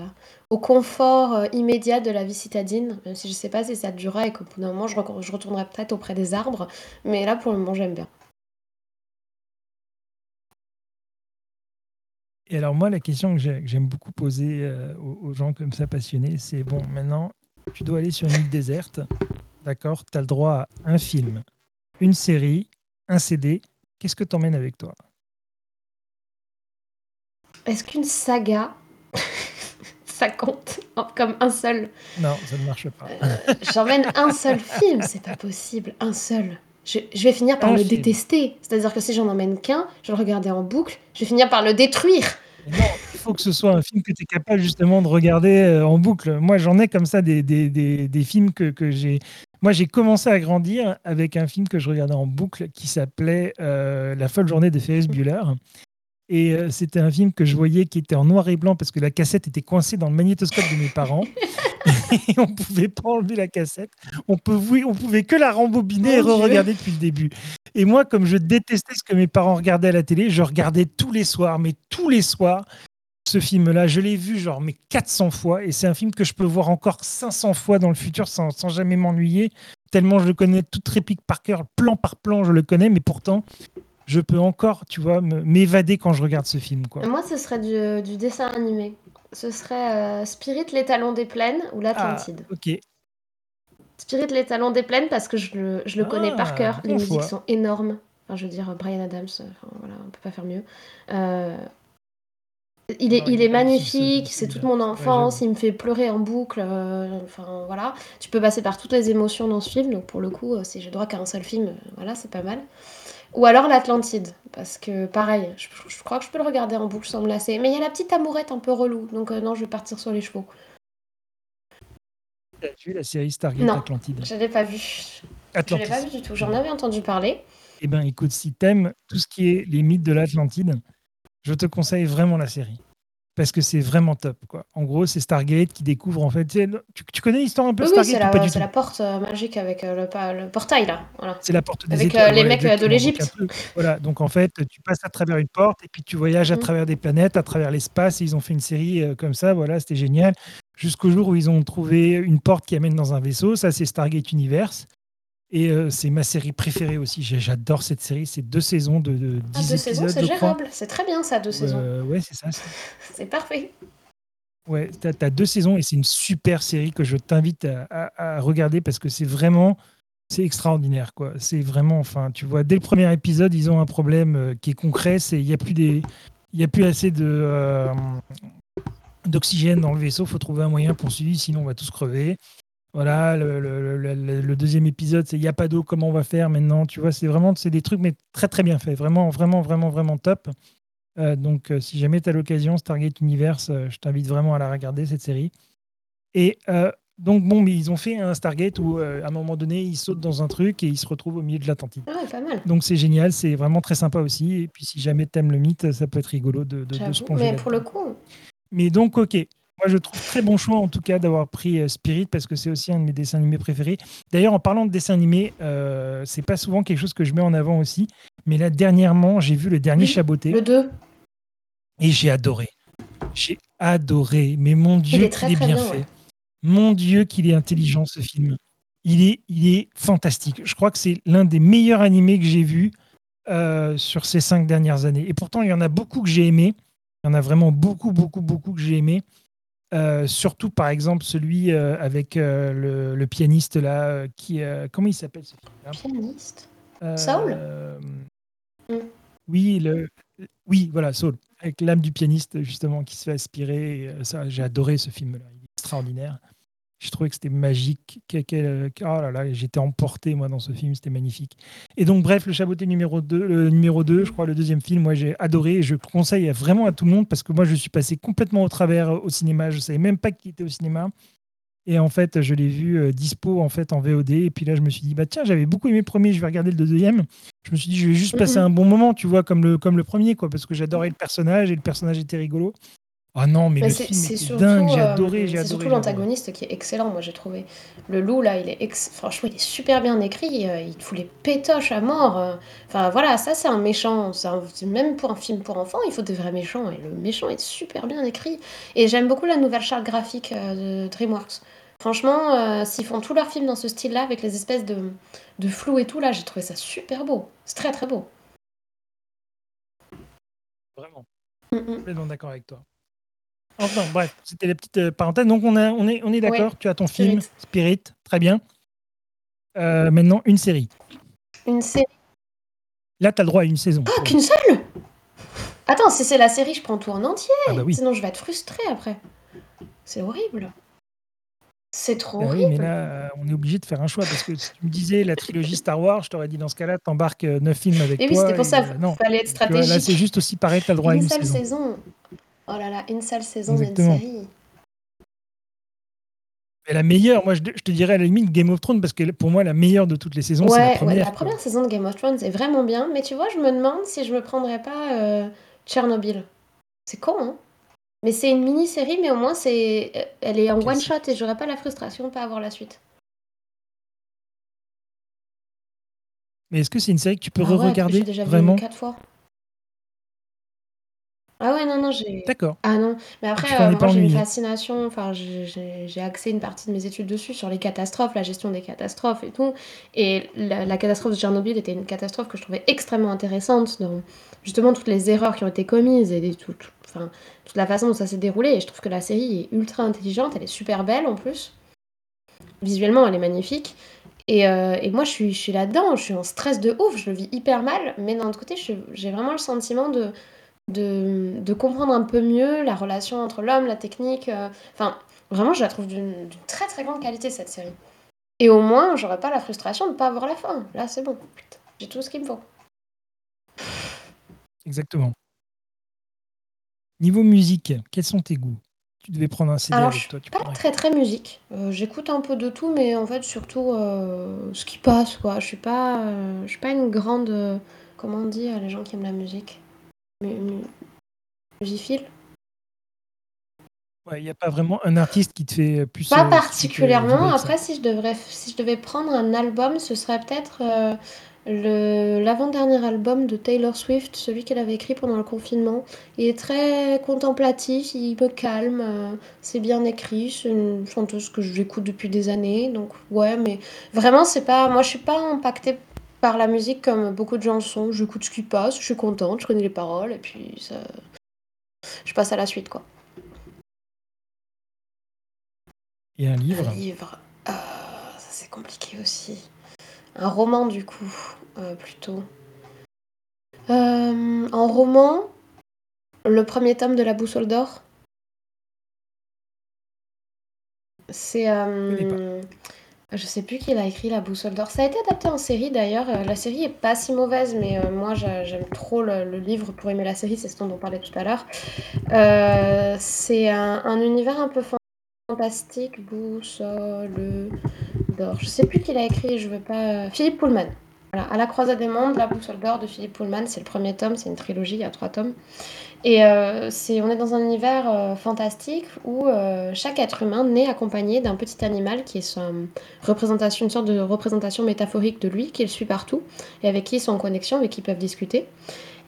au confort euh, immédiat de la vie citadine. Même si je sais pas si ça durera et qu'au bout d'un moment, je, je retournerai peut-être auprès des arbres. Mais là, pour le moment, j'aime bien. Et alors, moi, la question que j'aime beaucoup poser euh, aux, gens comme ça passionnés, c'est bon, maintenant, tu dois aller sur une île déserte. D'accord? Tu as le droit à un film, une série, un CD Qu'est-ce que tu emmènes avec toi? Est-ce qu'une saga, ça compte comme un seul? Non, ça ne marche pas. Euh, j'emmène un seul film, c'est pas possible, un seul. Je, vais finir par le détester. C'est-à-dire que si j'en emmène qu'un, je vais le regarder en boucle, je vais finir par le détruire. Non, il faut que ce soit un film que tu es capable justement de regarder euh, en boucle. Moi, j'en ai comme ça des, des, des, films que, que j'ai moi, j'ai commencé à grandir avec un film que je regardais en boucle qui s'appelait euh, La folle journée de Ferris Bueller. Et euh, c'était un film que je voyais qui était en noir et blanc parce que la cassette était coincée dans le magnétoscope de mes parents. et on pouvait pas enlever la cassette. On pouvait, on pouvait que la rembobiner et re-regarder depuis le début. Et moi, comme je détestais ce que mes parents regardaient à la télé, je regardais tous les soirs, mais tous les soirs, ce film-là. Je l'ai vu genre mais 400 fois et c'est un film que je peux voir encore 500 fois dans le futur sans, jamais m'ennuyer, tellement je le connais toute réplique par cœur, plan par plan, je le connais, mais pourtant je peux encore, tu vois, m'évader quand je regarde ce film. Quoi. Moi, ce serait du, dessin animé. Ce serait euh, Spirit, les talons des plaines ou l'Atlantide. Ah, ok. Spirit, les talons des plaines parce que je le, je le connais par ah, cœur. Les musiques sont énormes. Enfin, je veux dire, Brian Adams, enfin, voilà, on peut pas faire mieux. Euh, il est, il est magnifique, c'est toute mon enfance, il me fait pleurer en boucle. Euh, enfin voilà, tu peux passer par toutes les émotions dans ce film, donc pour le coup, euh, si j'ai droit qu'à un seul film, euh, voilà, c'est pas mal. Ou alors l'Atlantide, parce que pareil, je, crois que je peux le regarder en boucle sans me lasser. Mais il y a la petite amourette un peu relou, donc non, je vais partir sur les chevaux. Tu as vu la série Stargate non, Atlantide? Je l'ai pas vu. Je l'ai pas vu du tout. J'en avais entendu parler. Eh ben, écoute, si t'aimes tout ce qui est les mythes de l'Atlantide, je te conseille vraiment la série. Parce que c'est vraiment top. Quoi. En gros, c'est Stargate qui découvre en fait. Tu, connais l'histoire un peu Stargate Oui, c'est la, porte euh, magique avec euh, le, portail là. Voilà. C'est la porte des Avec euh, les mecs de l'Égypte. Voilà, donc en fait, tu passes à travers une porte et puis tu voyages à mhm. travers des planètes, à travers l'espace. Et ils ont fait une série comme ça. Voilà, c'était génial. Jusqu'au jour où ils ont trouvé une porte qui amène dans un vaisseau. Ça, c'est Stargate Universe. Et euh, c'est ma série préférée aussi. J'adore cette série. C'est deux saisons de, de 10 ah, deux saisons, c'est gérable. C'est très bien ça, deux saisons. Euh, ouais, c'est ça. c'est parfait. Ouais, tu as, deux saisons et c'est une super série que je t'invite à, regarder parce que c'est vraiment c'est extraordinaire quoi. C'est vraiment enfin, tu vois dès le premier épisode, ils ont un problème euh, qui est concret, c'est il y a plus des il y a plus assez de d'oxygène dans le vaisseau, faut trouver un moyen pour suivre sinon on va tous crever. Voilà, le, deuxième épisode, c'est il n'y a pas d'eau, comment on va faire maintenant Tu vois, c'est vraiment c'est des trucs, mais très très bien fait. Vraiment, vraiment, vraiment, vraiment top. Euh, donc, euh, si jamais tu as l'occasion, Stargate Universe, euh, je t'invite vraiment à la regarder, cette série. Et donc, bon, mais ils ont fait un Stargate où, à un moment donné, ils sautent dans un truc et ils se retrouvent au milieu de l'Atlantique. Ah, pas mal. Donc, c'est génial, c'est vraiment très sympa aussi. Et puis, si jamais tu aimes le mythe, ça peut être rigolo de, de, de se plonger. Mais pour le coup. Mais donc, ok. Moi, je trouve très bon choix, en tout cas, d'avoir pris euh, Spirit, parce que c'est aussi un de mes dessins animés préférés. D'ailleurs, en parlant de dessins animés, euh, c'est pas souvent quelque chose que je mets en avant aussi. Mais là, dernièrement, j'ai vu le dernier Chaboté. Le 2. Et j'ai adoré. J'ai adoré. Mais mon Dieu, il est, bien, fait. Mon Dieu, qu'il est intelligent, ce film. Il est, il est fantastique. Je crois que c'est l'un des meilleurs animés que j'ai vus euh, sur ces cinq dernières années. Et pourtant, il y en a beaucoup que j'ai aimé. Il y en a vraiment beaucoup, beaucoup, beaucoup que j'ai aimé. Euh, surtout, par exemple, celui euh, avec euh, le, pianiste là, qui comment il s'appelle ce film Pianiste? Saul? Mm. Oui, le, oui, voilà, Saul, avec l'âme du pianiste justement qui se fait aspirer. ça, j'ai adoré ce film-là, il est extraordinaire. Je trouvais que c'était magique. oh là là, j'étais emporté moi dans ce film, c'était magnifique. Et donc bref, le Chaboté numéro 2, le numéro 2, je crois le deuxième film, moi j'ai adoré et je conseille vraiment à tout le monde parce que moi je suis passé complètement au travers au cinéma, je savais même pas qu'il était au cinéma. Et en fait, je l'ai vu euh, dispo en fait en VOD. Et puis là, je me suis dit, bah tiens, j'avais beaucoup aimé le premier, je vais regarder le deuxième. Je me suis dit, je vais juste passer mhm. un bon moment, tu vois, comme le, comme le premier, quoi, parce que j'adorais le personnage et le personnage était rigolo. Ah non, mais, le film dingue, j'ai adoré, euh, j'ai C'est surtout l'antagoniste qui est excellent, moi j'ai trouvé. Le loup là, il est franchement, il est super bien écrit, euh, il fout les pétoches à mort. Enfin voilà, ça c'est un méchant, même pour un film pour enfants, il faut des vrais méchants et le méchant est super bien écrit. Et j'aime beaucoup la nouvelle charte graphique de DreamWorks. Franchement, euh, s'ils font tous leurs films dans ce style-là, avec les espèces de, de flou et tout, là, j'ai trouvé ça super beau. C'est très très beau. Vraiment. Mm -mm. Complètement d'accord avec toi. Enfin, bref, c'était les petites euh, parenthèses. Donc, on, a, on est, on est d'accord, tu as ton film, Spirit, très bien. Euh, maintenant, une série. Une série. Là, tu as le droit à une saison. Ah, qu'une seule? Attends, si c'est la série, je prends tout en entier. Ah bah oui. Sinon, je vais être frustrée après. C'est horrible. C'est trop bah oui, mais là, euh, on est obligé de faire un choix parce que si tu me disais la trilogie Star Wars, je t'aurais dit dans ce cas-là, t'embarques neuf films avec et oui, c'était pour ça, il euh, fallait être stratégique. là, c'est juste aussi pareil, t'as le droit à une seule saison. Oh là là, une seule saison d'une série. Mais la meilleure, moi je, te dirais à la limite Game of Thrones parce que pour moi la meilleure de toutes les saisons, c'est la première. Ouais, la première saison de Game of Thrones est vraiment bien, mais tu vois, je me demande si je me prendrais pas Tchernobyl. C'est con, hein mais c'est une mini-série, mais au moins c'est, elle est en one shot et j'aurais pas la frustration de pas avoir la suite. Mais est-ce que c'est une série que tu peux ah re-regarder J'ai déjà vraiment? vu quatre fois. Ah ouais, non, non, j'ai. D'accord. Ah non, mais après, euh, moi j'ai une fascination, enfin, j'ai axé une partie de mes études dessus, sur les catastrophes, la gestion des catastrophes et tout. Et la, catastrophe de Tchernobyl était une catastrophe que je trouvais extrêmement intéressante dans justement toutes les erreurs qui ont été commises et tout, tout, enfin, toute la façon dont ça s'est déroulé. Et je trouve que la série est ultra intelligente, elle est super belle en plus. Visuellement, elle est magnifique. Et, euh, et moi, je suis, je suis là-dedans, je suis en stress de ouf, je le vis hyper mal, mais d'un autre côté, j'ai vraiment le sentiment de, de, de, comprendre un peu mieux la relation entre l'homme, la technique. Euh, enfin, vraiment, je la trouve d'une très très grande qualité, cette série. Et au moins, j'aurais pas la frustration de ne pas avoir la fin. Là, c'est bon. J'ai tout ce qu'il me faut. Exactement. Niveau musique, quels sont tes goûts? Tu devais prendre un CD Alors, avec toi, tu pas très très musique. Euh, j'écoute un peu de tout, mais en fait surtout euh, ce qui passe, quoi. Je suis pas, euh, je suis pas une grande, comment on dit, les gens qui aiment la musique, musifile. Ouais, il y a pas vraiment un artiste qui te fait plus, Pas particulièrement. Après, si je devrais, si je devais prendre un album, ce serait peut-être l'avant-dernier album de Taylor Swift, celui qu'elle avait écrit pendant le confinement. Il est très contemplatif, il me calme, euh, c'est bien écrit, c'est une chanteuse que j'écoute depuis des années, donc ouais, mais vraiment, c'est pas. Moi, je suis pas impactée par la musique comme beaucoup de gens sont. J'écoute ce qui passe, je suis contente, je connais les paroles, et puis ça. Je passe à la suite, quoi. Et un livre Un livre. Euh, ça, c'est compliqué aussi. Un roman, du coup, euh, plutôt. Euh, en roman, le premier tome de La Boussole d'Or. C'est. Euh, je sais plus qui l'a écrit La Boussole d'Or. Ça a été adapté en série d'ailleurs. La série est pas si mauvaise, mais moi j'aime trop le, livre pour aimer la série, c'est ce dont on parlait tout à l'heure. c'est un, un, univers un peu fantastique, boussole d'or. Je sais plus qui l'a écrit, je veux pas. Philippe Pullman. À la croisade des mondes, la boussole d'or de Philippe Pullman, c'est le premier tome, c'est une trilogie, il y a trois tomes. Et euh, on est dans un univers euh, fantastique où euh, chaque être humain naît accompagné d'un petit animal qui est une sorte de représentation métaphorique de lui, qu'il suit partout et avec qui ils sont en connexion, avec qui ils peuvent discuter.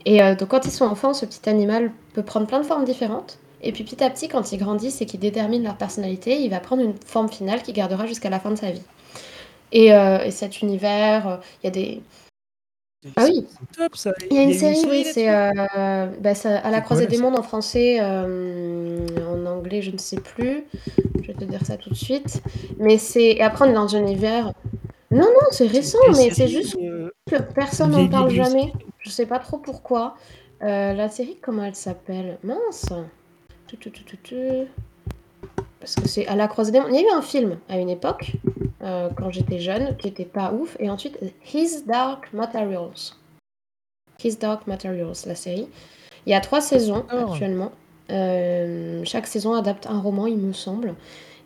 Et donc quand ils sont enfants, ce petit animal peut prendre plein de formes différentes. Et puis petit à petit, quand ils grandissent et qu'ils déterminent leur personnalité, il va prendre une forme finale qu'il gardera jusqu'à la fin de sa vie. Et, euh, cet univers, euh, il y a des... Ah oui, top, ça. il y a une, série, oui, c'est euh, bah, à la croisée des mondes en français, en anglais je ne sais plus, je vais te dire ça tout de suite. Mais c'est et après on est dans un univers. Non non c'est récent, mais c'est juste que personne n'en parle jamais. Je sais pas trop pourquoi. la série comment elle s'appelle? Mince. Parce que c'est à la croisée des mondes. Il y a eu un film à une époque, euh, quand j'étais jeune, qui était pas ouf, et ensuite His Dark Materials. His Dark Materials, la série. Il y a trois saisons actuellement. Euh, chaque saison adapte un roman, il me semble.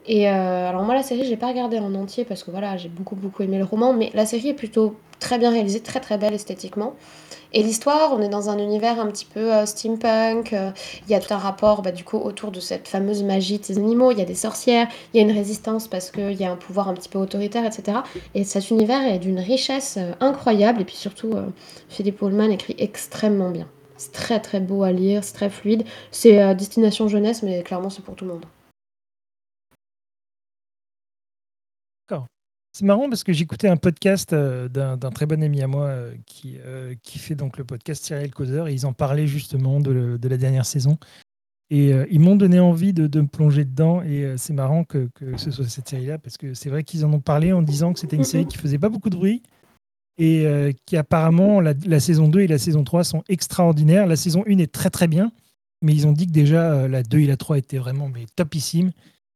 Et euh, alors moi la série j'ai pas regardé en entier parce que voilà j'ai beaucoup beaucoup aimé le roman mais la série est plutôt très bien réalisée, très très belle esthétiquement. Et l'histoire, on est dans un univers un petit peu euh, steampunk, euh, il y a tout un rapport bah, du coup autour de cette fameuse magie de ces animaux, il y a des sorcières, il y a une résistance parce qu'il y a un pouvoir un petit peu autoritaire, etc. Et cet univers est d'une richesse incroyable et puis surtout Philippe Pullman écrit extrêmement bien. C'est très très beau à lire, c'est très fluide. C'est destination jeunesse mais clairement c'est pour tout le monde. C'est marrant parce que j'écoutais un podcast euh, d'un très bon ami à moi euh, qui, euh, qui fait donc le podcast Serial Causeur et ils en parlaient justement de, de la dernière saison. Et ils m'ont donné envie de, de, me plonger dedans et c'est marrant que, que, ce soit cette série-là parce que c'est vrai qu'ils en ont parlé en disant que c'était une série qui faisait pas beaucoup de bruit et qui apparemment la, la, saison 2 et la saison 3 sont extraordinaires. La saison 1 est très très bien, mais ils ont dit que déjà la 2 et la 3 étaient vraiment mais topissimes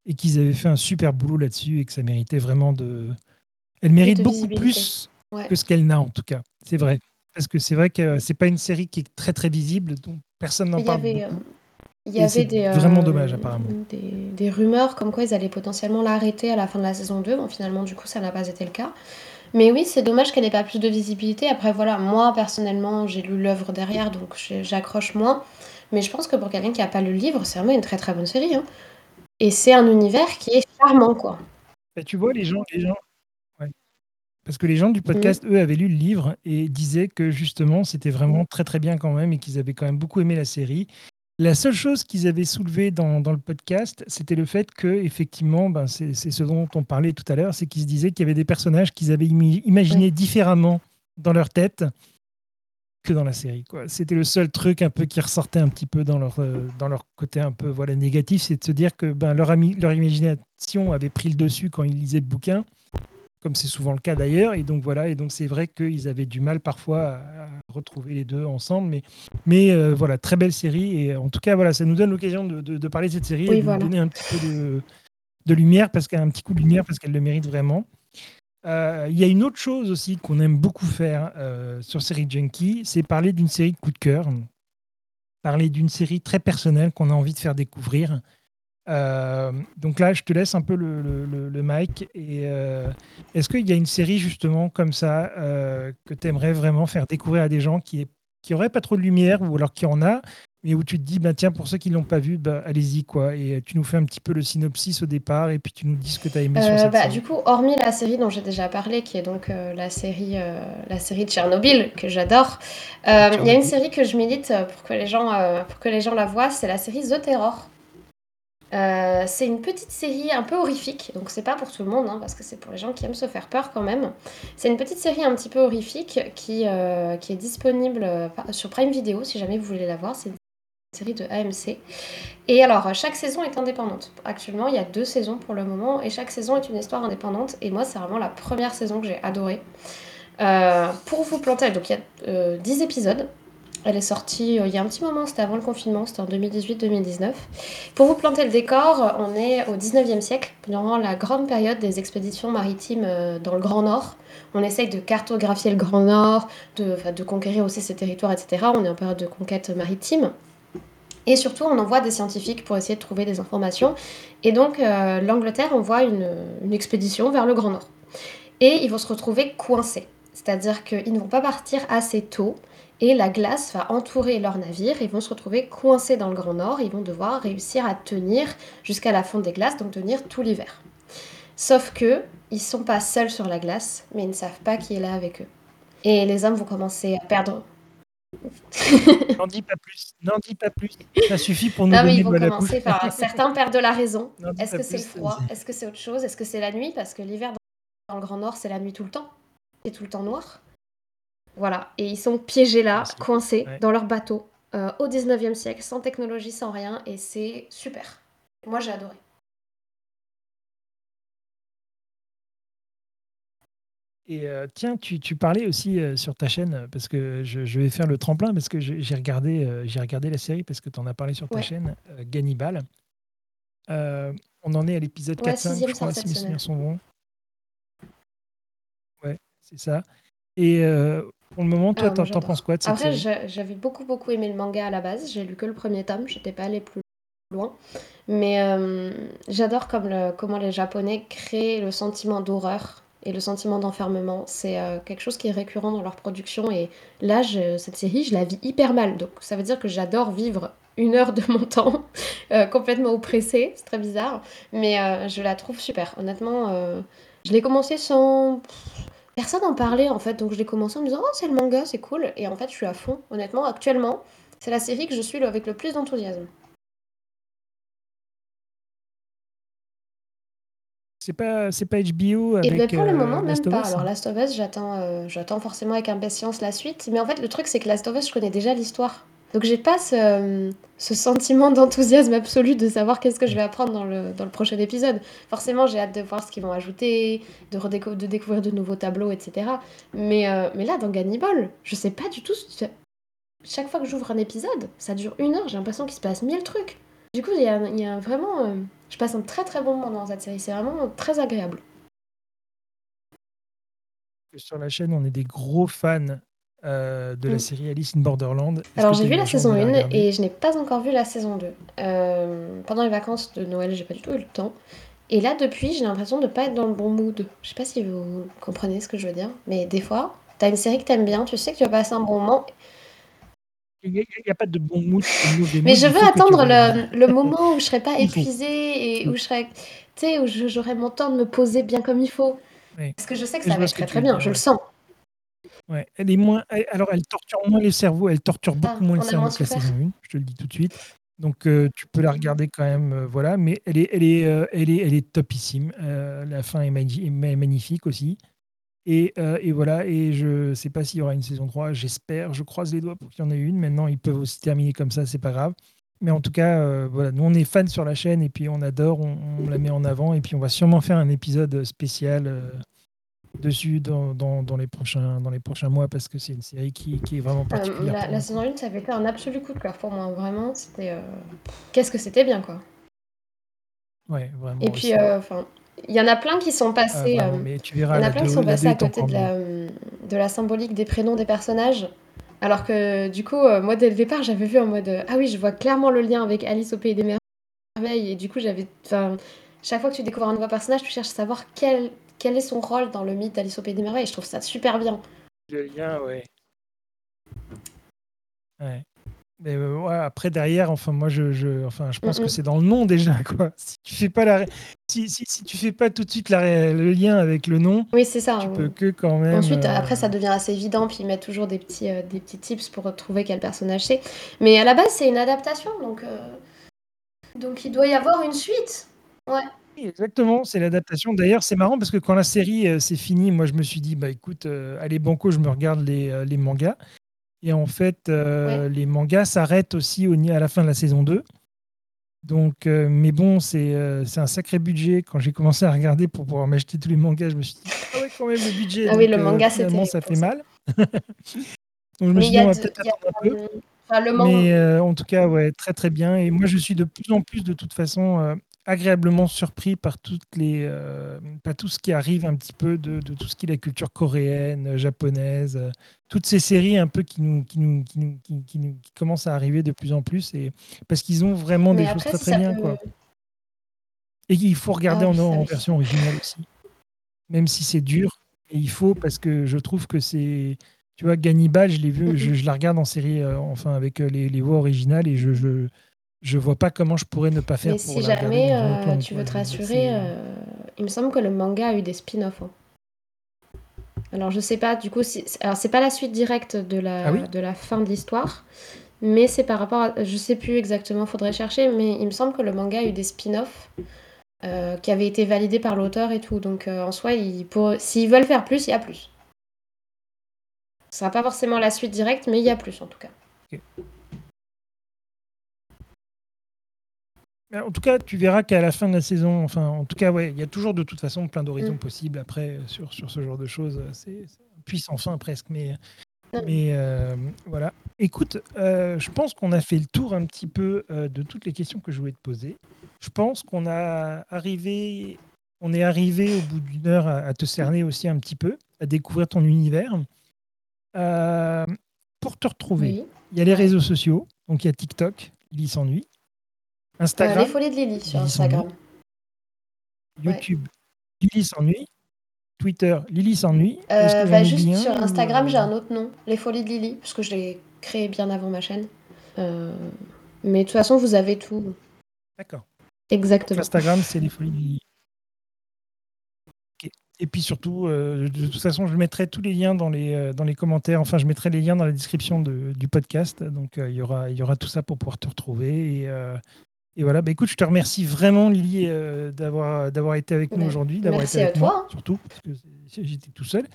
et qu'ils avaient fait un super boulot là-dessus et que ça méritait vraiment de. Elle mérite beaucoup plus que ce qu'elle n'a en tout cas. C'est vrai. Parce que c'est vrai que c'est pas une série qui est très très visible, dont personne n'en parle. Avait, il y avait des, vraiment dommage apparemment. Des, des, rumeurs comme quoi ils allaient potentiellement l'arrêter à la fin de la saison 2. Bon, finalement, du coup, ça n'a pas été le cas. Mais oui, c'est dommage qu'elle n'ait pas plus de visibilité. Après, voilà, moi personnellement, j'ai lu l'œuvre derrière, donc j'accroche moins. Mais je pense que pour quelqu'un qui n'a pas lu le livre, c'est vraiment une très très bonne série. Hein. Et c'est un univers qui est charmant, quoi. Bah, tu vois, les gens, les gens, parce que les gens du podcast, mmh. eux, avaient lu le livre et disaient que justement, c'était vraiment très très bien quand même et qu'ils avaient quand même beaucoup aimé la série. La seule chose qu'ils avaient soulevée dans, dans, le podcast, c'était le fait que, effectivement, ben, c'est ce dont on parlait tout à l'heure, c'est qu'ils se disaient qu'il y avait des personnages qu'ils avaient imaginés différemment dans leur tête que dans la série. C'était le seul truc un peu qui ressortait un petit peu dans leur, euh, dans leur côté un peu voilà, négatif, c'est de se dire que ben, leur, ami, leur imagination avait pris le dessus quand ils lisaient le bouquin, comme c'est souvent le cas d'ailleurs. Et donc voilà, et donc c'est vrai qu'ils avaient du mal parfois à, retrouver les deux ensemble. Mais, mais euh, voilà, très belle série. Et en tout cas, voilà, ça nous donne l'occasion de, de, parler de cette série et de donner un petit peu de, de lumière, parce qu'elle a un petit coup de lumière, parce qu'elle le mérite vraiment. Euh, il y a une autre chose aussi qu'on aime beaucoup faire euh, sur Série Junkie, c'est parler d'une série de coup de cœur, parler d'une série très personnelle qu'on a envie de faire découvrir. Euh, donc là, je te laisse un peu le, le, le mic. Et est-ce qu'il y a une série justement comme ça que tu aimerais vraiment faire découvrir à des gens qui n'auraient pas trop de lumière ou alors qui en a, mais où tu te dis, bah, tiens, pour ceux qui ne l'ont pas vu, bah, allez-y, quoi. Et tu nous fais un petit peu le synopsis au départ, et puis tu nous dis ce que tu as aimé sur euh, cette bah, série. Du coup, hormis la série dont j'ai déjà parlé, qui est donc euh, la, série, euh, la série de Tchernobyl, que j'adore, il y a une série que je milite pour que les gens, pour que les gens la voient, c'est la série The Terror. C'est une petite série un peu horrifique, donc c'est pas pour tout le monde, hein, parce que c'est pour les gens qui aiment se faire peur quand même. C'est une petite série un petit peu horrifique qui, qui est disponible sur Prime Video si jamais vous voulez la voir. C'est série de AMC. Et alors, chaque saison est indépendante. Actuellement, il y a deux saisons pour le moment, et chaque saison est une histoire indépendante. Et moi, c'est vraiment la première saison que j'ai adorée. Euh, pour vous planter, donc il y a euh, 10 épisodes. Elle est sortie euh, il y a un petit moment, c'était avant le confinement, c'était en 2018-2019. Pour vous planter le décor, on est au 19e siècle, durant la grande période des expéditions maritimes euh, dans le Grand Nord. On essaye de cartographier le Grand Nord, de, conquérir aussi ses territoires, etc. On est en période de conquête maritime. Et surtout, on envoie des scientifiques pour essayer de trouver des informations. Et donc, euh, l'Angleterre envoie une, expédition vers le Grand Nord. Et ils vont se retrouver coincés. C'est-à-dire qu'ils ne vont pas partir assez tôt. Et la glace va entourer leur navire. Ils vont se retrouver coincés dans le Grand Nord. Ils vont devoir réussir à tenir jusqu'à la fonte des glaces, donc tenir tout l'hiver. Sauf que ils sont pas seuls sur la glace, mais ils ne savent pas qui est là avec eux. Et les hommes vont commencer à perdre N'en dis pas plus. N'en dis pas plus. Ça suffit pour nous non, mais ils vont commencer par certains perdent la raison. Est-ce que c'est le froid? Est-ce que c'est autre chose? Est-ce que c'est la nuit? Parce que l'hiver dans le Grand Nord, c'est la nuit tout le temps. C'est tout le temps noir. Voilà. Et ils sont piégés là, coincés dans leur bateau euh, au 19e siècle, sans technologie, sans rien. Et c'est super. Moi, j'ai adoré. Et euh, tiens, tu, tu, parlais aussi euh, sur ta chaîne, parce que je, je, vais faire le tremplin, parce que j'ai regardé, euh, j'ai regardé la série, parce que tu en as parlé sur ta ouais. chaîne, Gannibal. On en est à l'épisode Ouais, 4-5, sixième je crois, si mes souvenirs sont bons. Ouais, c'est ça. Et pour le moment, toi, Ah, t'en penses quoi de cette Après, j'avais beaucoup, beaucoup aimé le manga à la base. J'ai lu que le premier tome, j'étais pas allée plus loin. Mais euh, j'adore comme le- comment les Japonais créent le sentiment d'horreur et le sentiment d'enfermement. C'est euh, quelque chose qui est récurrent dans leur production. Et là, je- cette série, je la vis hyper mal. Donc, ça veut dire que j'adore vivre une heure de mon temps euh, complètement oppressée. C'est très bizarre. Mais je la trouve super. Honnêtement, je l'ai commencé sans... Personne n'en parlait en fait, donc je l'ai commencé en me disant Oh, c'est le manga, c'est cool. Et en fait, je suis à fond. Honnêtement, actuellement, c'est la série que je suis avec le plus d'enthousiasme. C'est pas, c'est pas HBO Et ben avec pour le euh, moment, même pas. Alors, Last of Us, j'attends euh, j'attends forcément avec impatience la suite. Mais en fait, le truc, c'est que Last of Us, je connais déjà l'histoire. Donc, j'ai pas ce, sentiment d'enthousiasme absolu de savoir qu'est-ce que je vais apprendre dans le, prochain épisode. Forcément, j'ai hâte de voir ce qu'ils vont ajouter, de, découvrir de nouveaux tableaux, etc. Mais, euh, mais là, dans Gannibal, je sais pas du tout. Chaque fois que j'ouvre un épisode, ça dure une heure, j'ai l'impression qu'il se passe mille trucs. Du coup, il y a vraiment. euh, je passe un très très bon moment dans cette série. C'est vraiment très agréable. Sur la chaîne, on est des gros fans euh, de la Mm. série Alice in Borderland. Alors j'ai vu la saison de la 1 regarder et je n'ai pas encore vu la saison 2. Euh, pendant les vacances de Noël, j'ai pas du tout eu le temps. Et là, depuis, j'ai l'impression de pas être dans le bon mood. Je sais pas si vous comprenez ce que je veux dire, mais des fois, t'as une série que t'aimes bien, tu sais que tu vas passer un bon moment, Il n'y a, pas de bon mood, de mais je veux attendre le, le moment où je serai pas épuisée et où je serai, tu sais, où j'aurai mon temps de me poser bien comme il faut. Parce que je sais que ça va être très très bien, je le sens. Ouais, elle est moins. elle- alors, elle torture moins les cerveaux, elle torture beaucoup moins le cerveau que la saison 1, je te le dis tout de suite. Donc, euh, tu peux la regarder quand même, euh, voilà. Mais elle est, elle est, euh, elle est, elle est topissime. La fin est, magnifique aussi. Et, et voilà. Et je sais pas s'il y aura une saison 3. J'espère. Je croise les doigts pour qu'il y en ait une. Maintenant, ils peuvent aussi terminer comme ça, c'est pas grave. Mais en tout cas, euh, voilà, nous on est fans sur la chaîne et puis on adore, on, on la met en avant et puis on va sûrement faire un épisode spécial euh, dessus dans, dans, dans les prochains, dans les prochains mois parce que c'est une série qui, qui est vraiment Euh, particulière. la, saison 1, ça avait été un absolu coup de cœur pour moi, vraiment. C'était. euh, Qu'est-ce que c'était bien, quoi. Ouais, vraiment. Et puis, euh, il y en a plein qui sont Ah, passés. vraiment, mais tu il y en a plein qui sont passés à côté de la, de la symbolique des prénoms des personnages. Alors que du coup, moi dès le départ, j'avais vu en mode ah oui, je vois clairement le lien avec Alice au pays des merveilles. Et du coup, j'avais. Chaque fois que tu découvres un nouveau personnage, tu cherches à savoir quel, quel est son rôle dans le mythe d'Alice au pays des merveilles. Je trouve ça super bien. Le lien, ouais. Ouais. Mais euh, ouais, après derrière, enfin moi je, je, enfin je pense Mm, que c'est dans le nom déjà quoi. Si tu fais pas la, ré- si, si, si tu fais pas tout de suite la le lien avec le nom, Oui, c'est ça. tu on- peux que quand même. Ensuite, euh, après, ça devient assez évident, puis ils mettent toujours des petits, euh, des petits tips pour trouver quel personnage c'est. Mais à la base, c'est une adaptation, donc, euh, donc il doit y avoir une suite. Ouais. Exactement, c'est l'adaptation. D'ailleurs, c'est marrant parce que quand la série euh, s'est finie, moi je me suis dit, bah écoute, euh, allez Banco, je me regarde les, euh, les mangas. Et en fait, euh, les mangas s'arrêtent aussi au, ni- à la fin de la saison 2. Donc, euh, mais bon, c'est euh, c'est un sacré budget. Quand j'ai commencé à regarder pour pouvoir m'acheter tous les mangas, je me suis dit, ah ouais, quand même, le budget. Ah oui, Donc, le manga, c'est finalement, terrible ça pour fait ça. mal. Donc, je me Mais suis il dit, y a on va de- peut-être il y a, attendre un peu. euh, enfin, le manga. Mais euh, en tout cas, ouais, très très bien. Et moi, je suis de plus en plus, de toute façon, euh, agréablement surpris par toutes les, euh, par tout ce qui arrive un petit peu de, de tout ce qui est la culture coréenne, japonaise, euh, toutes ces séries un peu qui nous, qui nous, qui nous, qui, qui nous- commencent à arriver de plus en plus, et parce qu'ils ont vraiment Mais des choses très très bien, peut- quoi. Et il faut regarder Ah en, version originale aussi, même si c'est dur. Et il faut parce que je trouve que c'est, tu vois, Gannibal, je l'ai vu, je, je la regarde en série, euh, enfin avec les, les voix originales, et je, je, je vois pas comment je pourrais ne pas faire Mais pour si la jamais euh, tu veux te rassurer, c'est- euh, il me semble que le manga a eu des spin-offs. hein. Alors je sais pas, du coup, si... alors c'est pas la suite directe de la, Ah oui de la fin de l'histoire, mais c'est par rapport à... Je sais plus exactement, faudrait chercher, mais il me semble que le manga a eu des spin-offs euh, qui avaient été validés par l'auteur et tout. Donc euh, en soi, pour... s'ils veulent faire plus, il y a plus. Ce sera pas forcément la suite directe, mais il y a plus en tout cas. En tout cas, tu verras qu'à la fin de la saison, enfin, en tout cas, ouais, il y a toujours de toute façon plein d'horizons Mm. possibles après euh, sur, sur ce genre de choses. euh, C'est puissant fin presque, mais, Mm. mais euh, voilà. Écoute, euh, je pense qu'on a fait le tour un petit peu euh, de toutes les questions que je voulais te poser. je pense qu'on a arrivé, on est arrivé au bout d'une heure à, te cerner aussi un petit peu, à découvrir ton univers. Euh, pour te retrouver, il y a les réseaux sociaux, donc il y a TikTok, Lily s'ennuie, Instagram, les folies de Lily sur Instagram, YouTube, Lily s'ennuie, Twitter, Lily s'ennuie. Euh, bah, juste sur Instagram, j'ai un autre nom, les folies de Lily, parce que je l'ai créé bien avant ma chaîne. Euh, mais de toute façon, vous avez tout. D'accord. Exactement. Instagram, c'est les folies de Lily. Et puis surtout, euh, de toute façon, je mettrai tous les liens dans les, dans les commentaires. Enfin, je mettrai les liens dans la description du podcast. Donc, il y aura, il y aura tout ça pour pouvoir te retrouver. Et, et voilà, bah, écoute, je te remercie vraiment, Lily, euh, d'avoir, d'avoir été avec nous aujourd'hui, d'avoir été avec moi, surtout, parce que j'étais tout seul.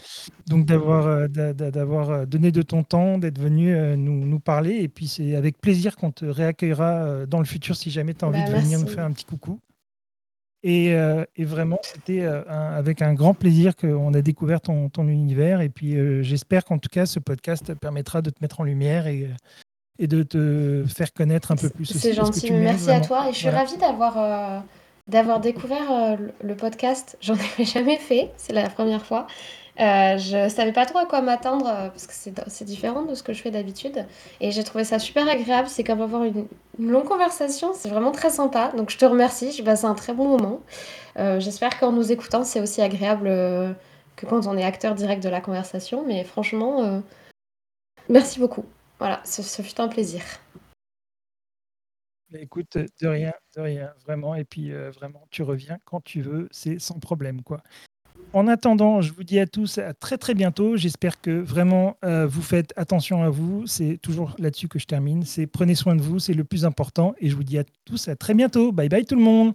Donc, d'avoir, euh, d'avoir euh, donné de ton temps, d'être venu nous, nous parler. Et puis, c'est avec plaisir qu'on te réaccueillera dans le futur si jamais tu as envie bah, de venir nous faire un petit coucou. Et, et vraiment, c'était avec un grand plaisir qu'on a découvert ton, ton univers. Et puis, j'espère qu'en tout cas, ce podcast permettra de te mettre en lumière et et de te faire connaître un peu plus. C'est gentil, merci à toi. Et je suis ravie d'avoir euh, d'avoir découvert euh, le podcast. J'en avais jamais fait, c'est la première fois. Euh, je savais pas trop à quoi m'attendre euh, parce que c'est différent de ce que je fais d'habitude. Et j'ai trouvé ça super agréable. C'est comme avoir une, longue conversation. C'est vraiment très sympa. Donc je te remercie. J'ai passé un très bon moment. J'espère qu'en nous écoutant, c'est aussi agréable que quand on est acteur direct de la conversation. Mais franchement, merci beaucoup. Voilà, ce, fut un plaisir. Écoute, de rien, de rien, vraiment. Et puis, euh, vraiment, tu reviens quand tu veux, c'est sans problème, quoi. En attendant, je vous dis à tous à très très bientôt. J'espère que vraiment euh, vous faites attention à vous. C'est toujours là-dessus que je termine. C'est prenez soin de vous, c'est le plus important. Et je vous dis à tous à très bientôt. Bye bye tout le monde.